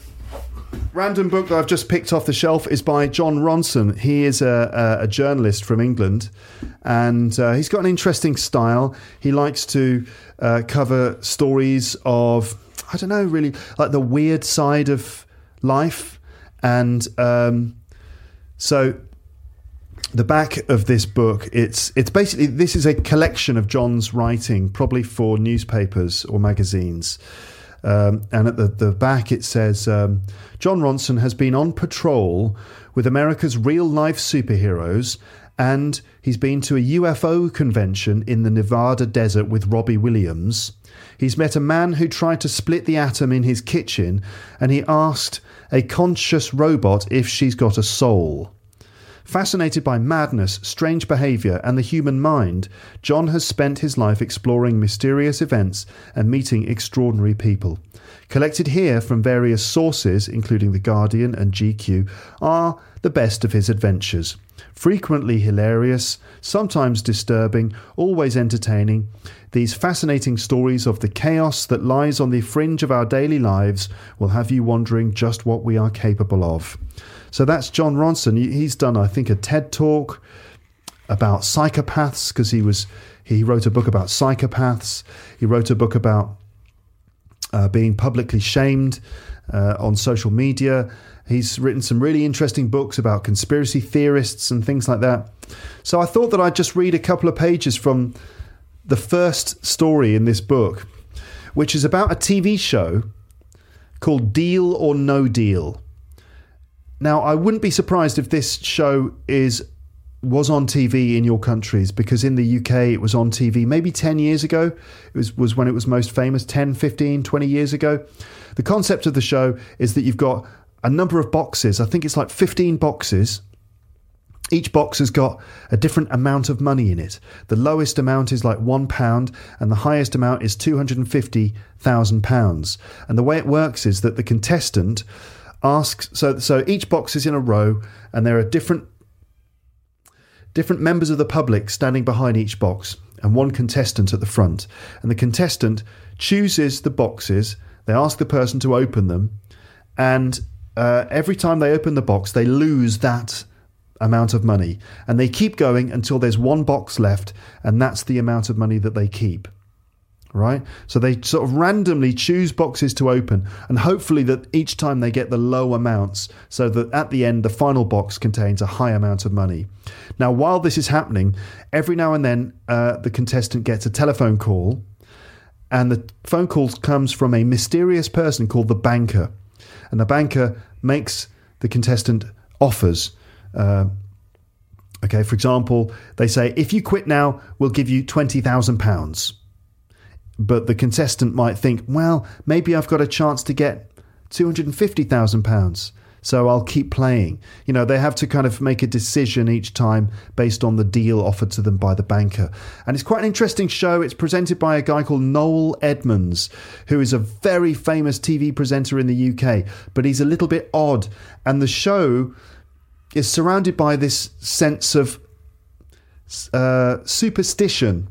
random book that I've just picked off the shelf is by Jon Ronson. He is a, a, a journalist from England, and uh, he's got an interesting style. He likes to uh, cover stories of, I don't know, really like the weird side of life, and um, so the back of this book it's it's basically this is a collection of Jon's writing probably for newspapers or magazines um, and at the, the back it says um, Jon Ronson has been on patrol with America's real life superheroes and he's been to a UFO convention in the Nevada desert with Robbie Williams. He's met a man who tried to split the atom in his kitchen and he asked a conscious robot if she's got a soul. Fascinated by madness, strange behaviour, and the human mind, Jon has spent his life exploring mysterious events and meeting extraordinary people. Collected here from various sources, including The Guardian and GQ, are the best of his adventures. Frequently hilarious, sometimes disturbing, always entertaining, these fascinating stories of the chaos that lies on the fringe of our daily lives will have you wondering just what we are capable of. So that's Jon Ronson. He's done, I think, a TED talk about psychopaths because he was he wrote a book about psychopaths. He wrote a book about uh, being publicly shamed uh, on social media. He's written some really interesting books about conspiracy theorists and things like that. So I thought that I'd just read a couple of pages from the first story in this book, which is about a TV show called Deal or No Deal. Now, I wouldn't be surprised if this show is was on TV in your countries because in the UK it was on TV maybe 10 years ago. It was, was when it was most famous, 10, 15, 20 years ago. The concept of the show is that you've got a number of boxes. I think it's like 15 boxes. Each box has got a different amount of money in it. The lowest amount is like one pound, and the highest amount is £250,000. And the way it works is that the contestant asks so so each box is in a row and there are different different members of the public standing behind each box and one contestant at the front. And the contestant chooses the boxes they ask the person to open them and uh, every time they open the box they lose that amount of money. And they keep going until there's one box left and that's the amount of money that they keep right? So they sort of randomly choose boxes to open, and hopefully that each time they get the low amounts, so that at the end the final box contains a high amount of money. Now, while this is happening, every now and then uh, the contestant gets a telephone call, and the phone call comes from a mysterious person called the banker, and the banker makes the contestant offers. Uh, okay, for example, they say, if you quit now, we'll give you twenty thousand pounds but the contestant might think, well, maybe I've got a chance to get £250,000. So I'll keep playing. You know, they have to kind of make a decision each time based on the deal offered to them by the banker. And it's quite an interesting show. It's presented by a guy called Noel Edmonds, who is a very famous TV presenter in the UK, but he's a little bit odd. And the show is surrounded by this sense of uh, superstition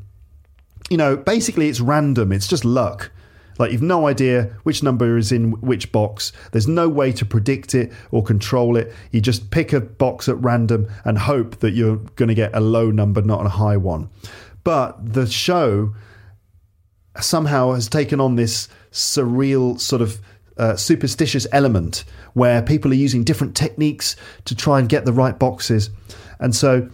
you know, basically it's random. It's just luck. Like you've no idea which number is in which box. There's no way to predict it or control it. You just pick a box at random and hope that you're going to get a low number, not a high one. But the show somehow has taken on this surreal sort of uh, superstitious element where people are using different techniques to try and get the right boxes. And so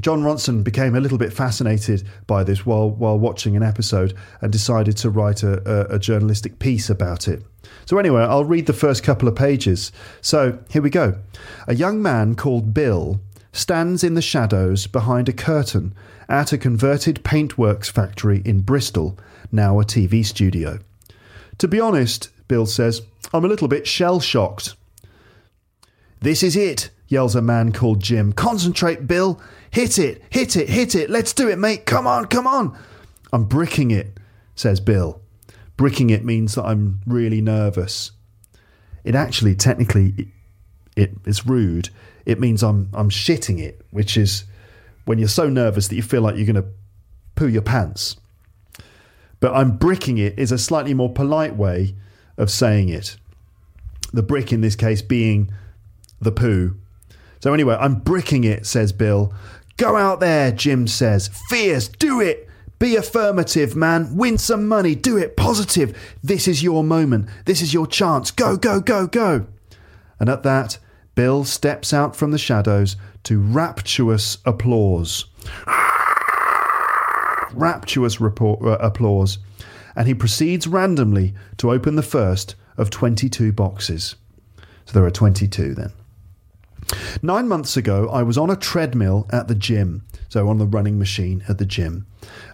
Jon Ronson became a little bit fascinated by this while while watching an episode and decided to write a, a, a, journalistic piece about it. So anyway, I'll read the first couple of pages. So here we go. A young man called Bill stands in the shadows behind a curtain at a converted paintworks factory in Bristol, now a TV studio. To be honest, Bill says. I'm a little bit shell shocked. This is it, yells a man called Jim. Concentrate, Bill. Hit it, hit it, hit it. Let's do it, mate. Come on, come on. I'm bricking it, says Bill. Bricking it means that I'm really nervous. It actually, technically, it, it's rude. It means I'm I'm shitting it, which is when you're so nervous that you feel like you're going to poo your pants. But I'm bricking it is a slightly more polite way of saying it. The brick in this case being the poo. So anyway, I'm bricking it, says Bill. Go out there, Jim says. Fierce, do it. Be affirmative, man. Win some money. Do it positive. This is your moment. This is your chance. Go, go, go, go. And at that, Bill steps out from the shadows to rapturous applause. (laughs) rapturous report, uh, applause. And he proceeds randomly to open the first of 22 boxes. So there are 22 then. Nine months ago, I was on a treadmill at the gym, so on the running machine at the gym.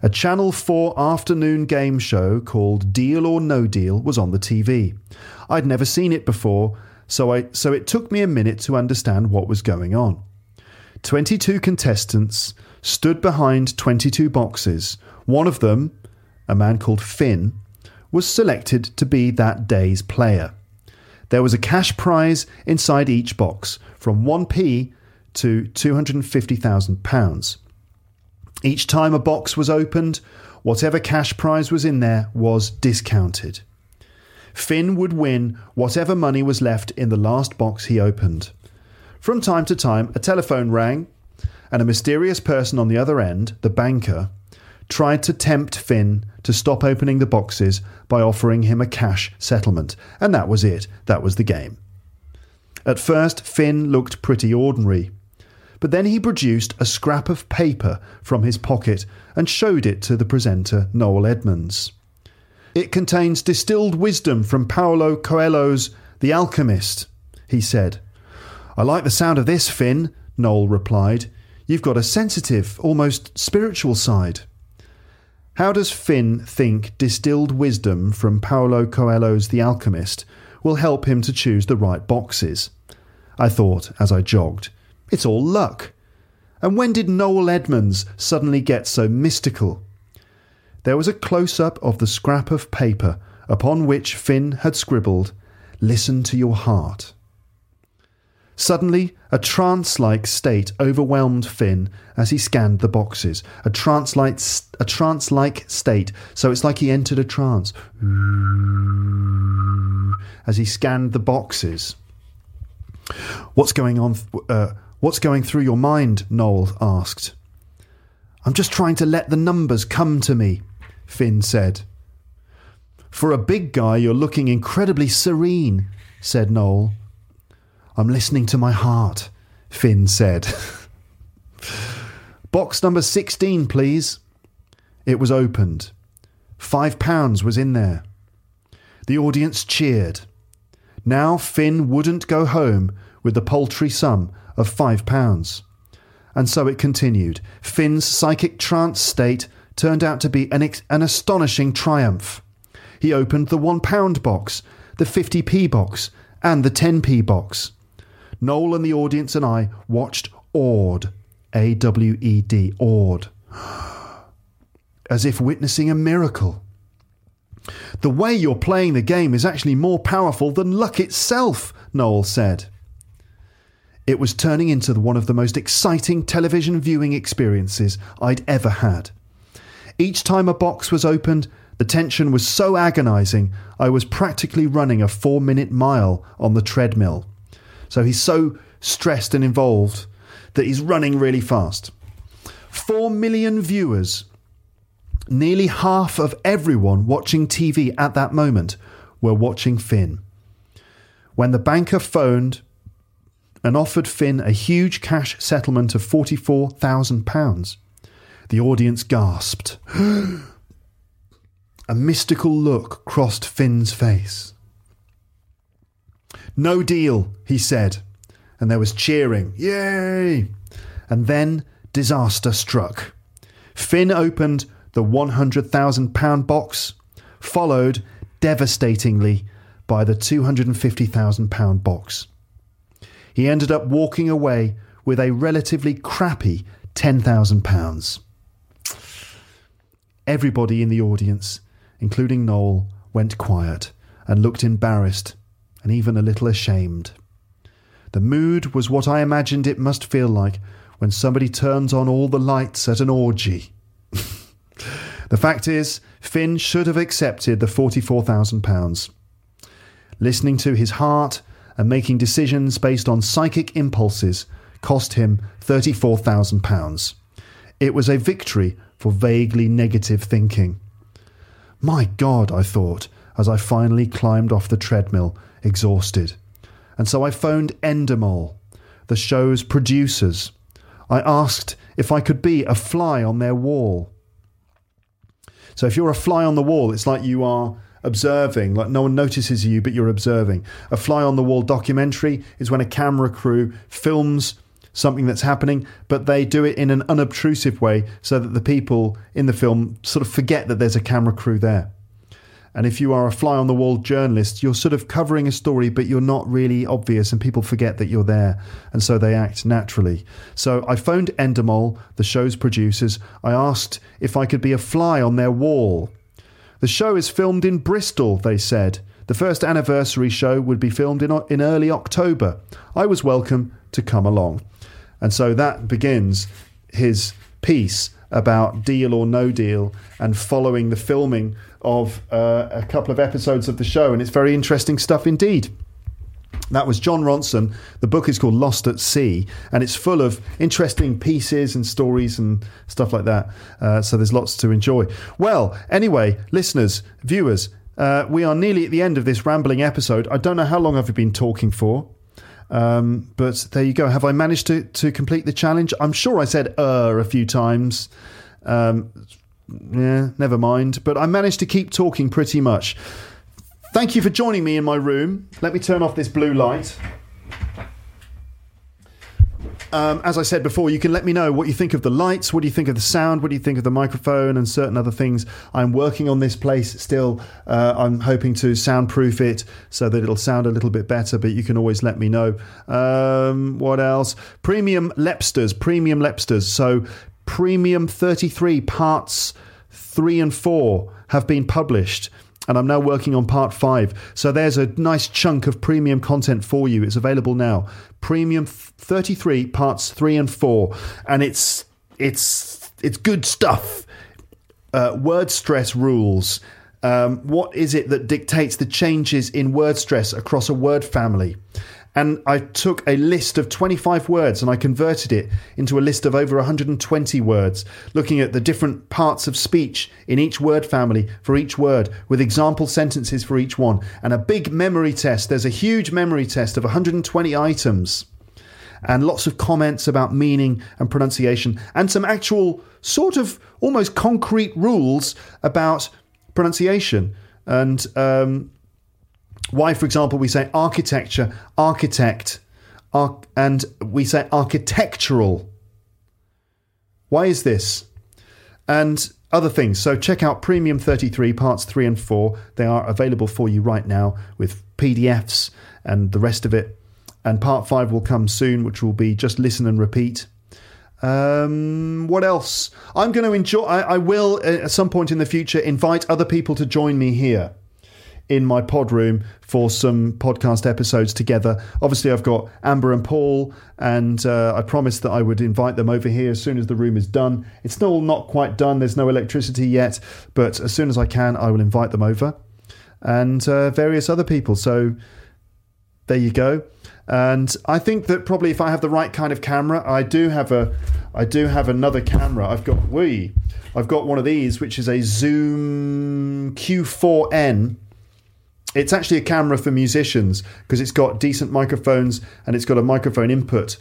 A Channel 4 afternoon game show called Deal or No Deal was on the TV. I'd never seen it before, so, I, so it took me a minute to understand what was going on. 22 contestants stood behind 22 boxes. One of them, a man called Finn, was selected to be that day's player. There was a cash prize inside each box, from 1p to £250,000. Each time a box was opened, whatever cash prize was in there was discounted. Finn would win whatever money was left in the last box he opened. From time to time, a telephone rang, and a mysterious person on the other end, the banker, tried to tempt Finn to stop opening the boxes by offering him a cash settlement. And that was it. That was the game. At first, Finn looked pretty ordinary. But then he produced a scrap of paper from his pocket and showed it to the presenter, Noel Edmonds. It contains distilled wisdom from Paolo Coelho's The Alchemist, he said. I like the sound of this, Finn, Noel replied. You've got a sensitive, almost spiritual side. How does Finn think distilled wisdom from Paolo Coelho's The Alchemist will help him to choose the right boxes? I thought as I jogged. It's all luck. And when did Noel Edmonds suddenly get so mystical? There was a close up of the scrap of paper upon which Finn had scribbled, Listen to your heart. Suddenly, a trance like state overwhelmed Finn as he scanned the boxes. A trance like state. So it's like he entered a trance. As he scanned the boxes. What's going on? Uh, what's going through your mind? Noel asked. I'm just trying to let the numbers come to me, Finn said. For a big guy, you're looking incredibly serene, said Noel. I'm listening to my heart, Finn said. (laughs) Box number 16, please. It was opened. Five pounds was in there. The audience cheered. Now Finn wouldn't go home with the paltry sum of five pounds. And so it continued. Finn's psychic trance state turned out to be an, ex- an astonishing triumph. He opened the one pound box, the 50p box, and the 10p box. Noel and the audience and I watched awed, A W E D, awed, as if witnessing a miracle. The way you're playing the game is actually more powerful than luck itself, Noel said. It was turning into one of the most exciting television viewing experiences I'd ever had. Each time a box was opened, the tension was so agonizing I was practically running a four minute mile on the treadmill. So he's so stressed and involved that he's running really fast. Four million viewers, nearly half of everyone watching TV at that moment, were watching Finn. When the banker phoned and offered Finn a huge cash settlement of £44,000, the audience gasped. (gasps) a mystical look crossed Finn's face. No deal, he said. And there was cheering. Yay! And then disaster struck. Finn opened the £100,000 box, followed devastatingly by the £250,000 box. He ended up walking away with a relatively crappy £10,000. Everybody in the audience, including Noel, went quiet and looked embarrassed and even a little ashamed. The mood was what I imagined it must feel like when somebody turns on all the lights at an orgy. (laughs) the fact is, Finn should have accepted the £44,000. Listening to his heart and making decisions based on psychic impulses cost him £34,000. It was a victory for vaguely negative thinking. My God, I thought, as I finally climbed off the treadmill, exhausted. And so I phoned Endemol, the show's producers. I asked if I could be a fly on their wall. So if you're a fly on the wall, it's like you are observing, like no one notices you, but you're observing. A fly on the wall documentary is when a camera crew films something that's happening, but they do it in an unobtrusive way so that the people in the film sort of forget that there's a camera crew there. And if you are a fly on the wall journalist, you're sort of covering a story, but you're not really obvious, and people forget that you're there. And so they act naturally. So I phoned Endemol, the show's producers. I asked if I could be a fly on their wall. The show is filmed in Bristol, they said. The first anniversary show would be filmed in, in early October. I was welcome to come along. And so that begins his piece about deal or no deal and following the filming of uh, a couple of episodes of the show. And it's very interesting stuff indeed. That was Jon Ronson. The book is called Lost at Sea, and it's full of interesting pieces and stories and stuff like that. Uh, so there's lots to enjoy. Well, anyway, listeners, viewers, uh, we are nearly at the end of this rambling episode. I don't know how long I've been talking for. Um, but there you go. Have I managed to, to complete the challenge? I'm sure I said uh a few times. Um, yeah, never mind. But I managed to keep talking pretty much. Thank you for joining me in my room. Let me turn off this blue light. Um, as I said before, you can let me know what you think of the lights, what do you think of the sound, what do you think of the microphone, and certain other things. I'm working on this place still. Uh, I'm hoping to soundproof it so that it'll sound a little bit better, but you can always let me know. Um, what else? Premium LEPsters, premium LEPsters. So, premium 33 parts three and four have been published and I'm now working on part five. So there's a nice chunk of premium content for you. It's available now. Premium 33 parts three and four, and it's it's it's good stuff. Uh, word stress rules. Um, what is it that dictates the changes in word stress across a word family? And I took a list of 25 words and I converted it into a list of over 120 words, looking at the different parts of speech in each word family for each word, with example sentences for each one, and a big memory test. There's a huge memory test of 120 items, and lots of comments about meaning and pronunciation, and some actual sort of almost concrete rules about pronunciation. And um, why, for example, we say architecture, architect, arch- and we say architectural. Why is this? And other things. So check out Premium 33 parts 3 and 4. They are available for you right now with PDFs and the rest of it. And part 5 will come soon, which will be just listen and repeat. Um, what else? I'm going to enjoy. I, I will uh, at some point in the future invite other people to join me here in my pod room for some podcast episodes together. Obviously, I've got Amber and Paul, and uh, I promised that I would invite them over here as soon as the room is done. It's still not quite done, there's no electricity yet, but as soon as I can, I will invite them over and uh, various other people. So there you go. And I think that probably if I have the right kind of camera, I do have a, I do have another camera. I've got we, I've got one of these, which is a Zoom Q4N it's actually a camera for musicians because it's got decent microphones and it's got a microphone input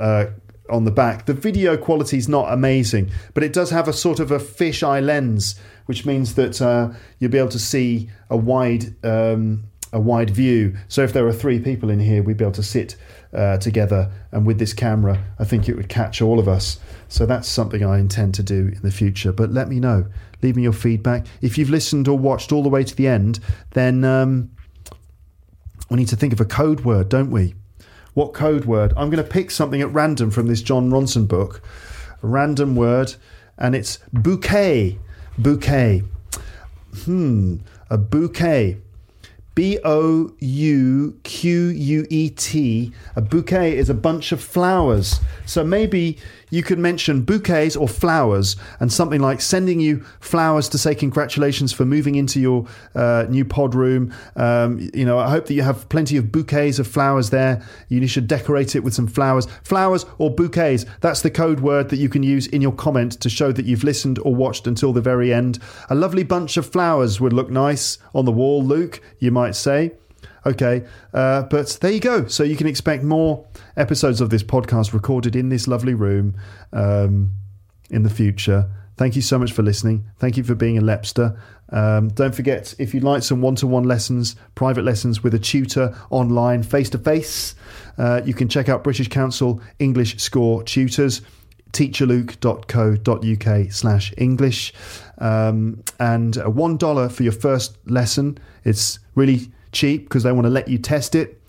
uh, on the back. The video quality is not amazing, but it does have a sort of a fisheye lens, which means that uh, you'll be able to see a wide um, a wide view. So if there are three people in here, we'd be able to sit uh, together, and with this camera, I think it would catch all of us. So that's something I intend to do in the future. But let me know. Leave me your feedback. If you've listened or watched all the way to the end, then um, we need to think of a code word, don't we? What code word? I'm going to pick something at random from this Jon Ronson book. A random word, and it's bouquet. Bouquet. Hmm, a bouquet. B O U Q U E T. A bouquet is a bunch of flowers. So maybe you could mention bouquets or flowers and something like sending you flowers to say congratulations for moving into your uh, new pod room. Um, you know, I hope that you have plenty of bouquets of flowers there. You should decorate it with some flowers. Flowers or bouquets. That's the code word that you can use in your comment to show that you've listened or watched until the very end. A lovely bunch of flowers would look nice on the wall, Luke, you might say. Okay, uh, but there you go. So you can expect more episodes of this podcast recorded in this lovely room um, in the future. Thank you so much for listening. Thank you for being a LEPster. Um, don't forget, if you'd like some one to one lessons, private lessons with a tutor online, face to face, you can check out British Council English Score Tutors teacherluke.co.uk slash English. Um, and $1 for your first lesson. It's really cheap because they want to let you test it.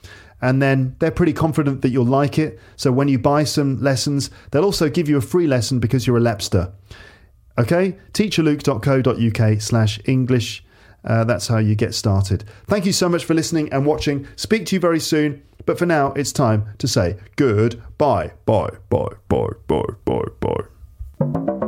And then they're pretty confident that you'll like it. So when you buy some lessons, they'll also give you a free lesson because you're a LEPster. Okay? teacherluke.co.uk slash English. Uh, that's how you get started. Thank you so much for listening and watching. Speak to you very soon. But for now, it's time to say goodbye. Bye, bye, bye, bye, bye, bye.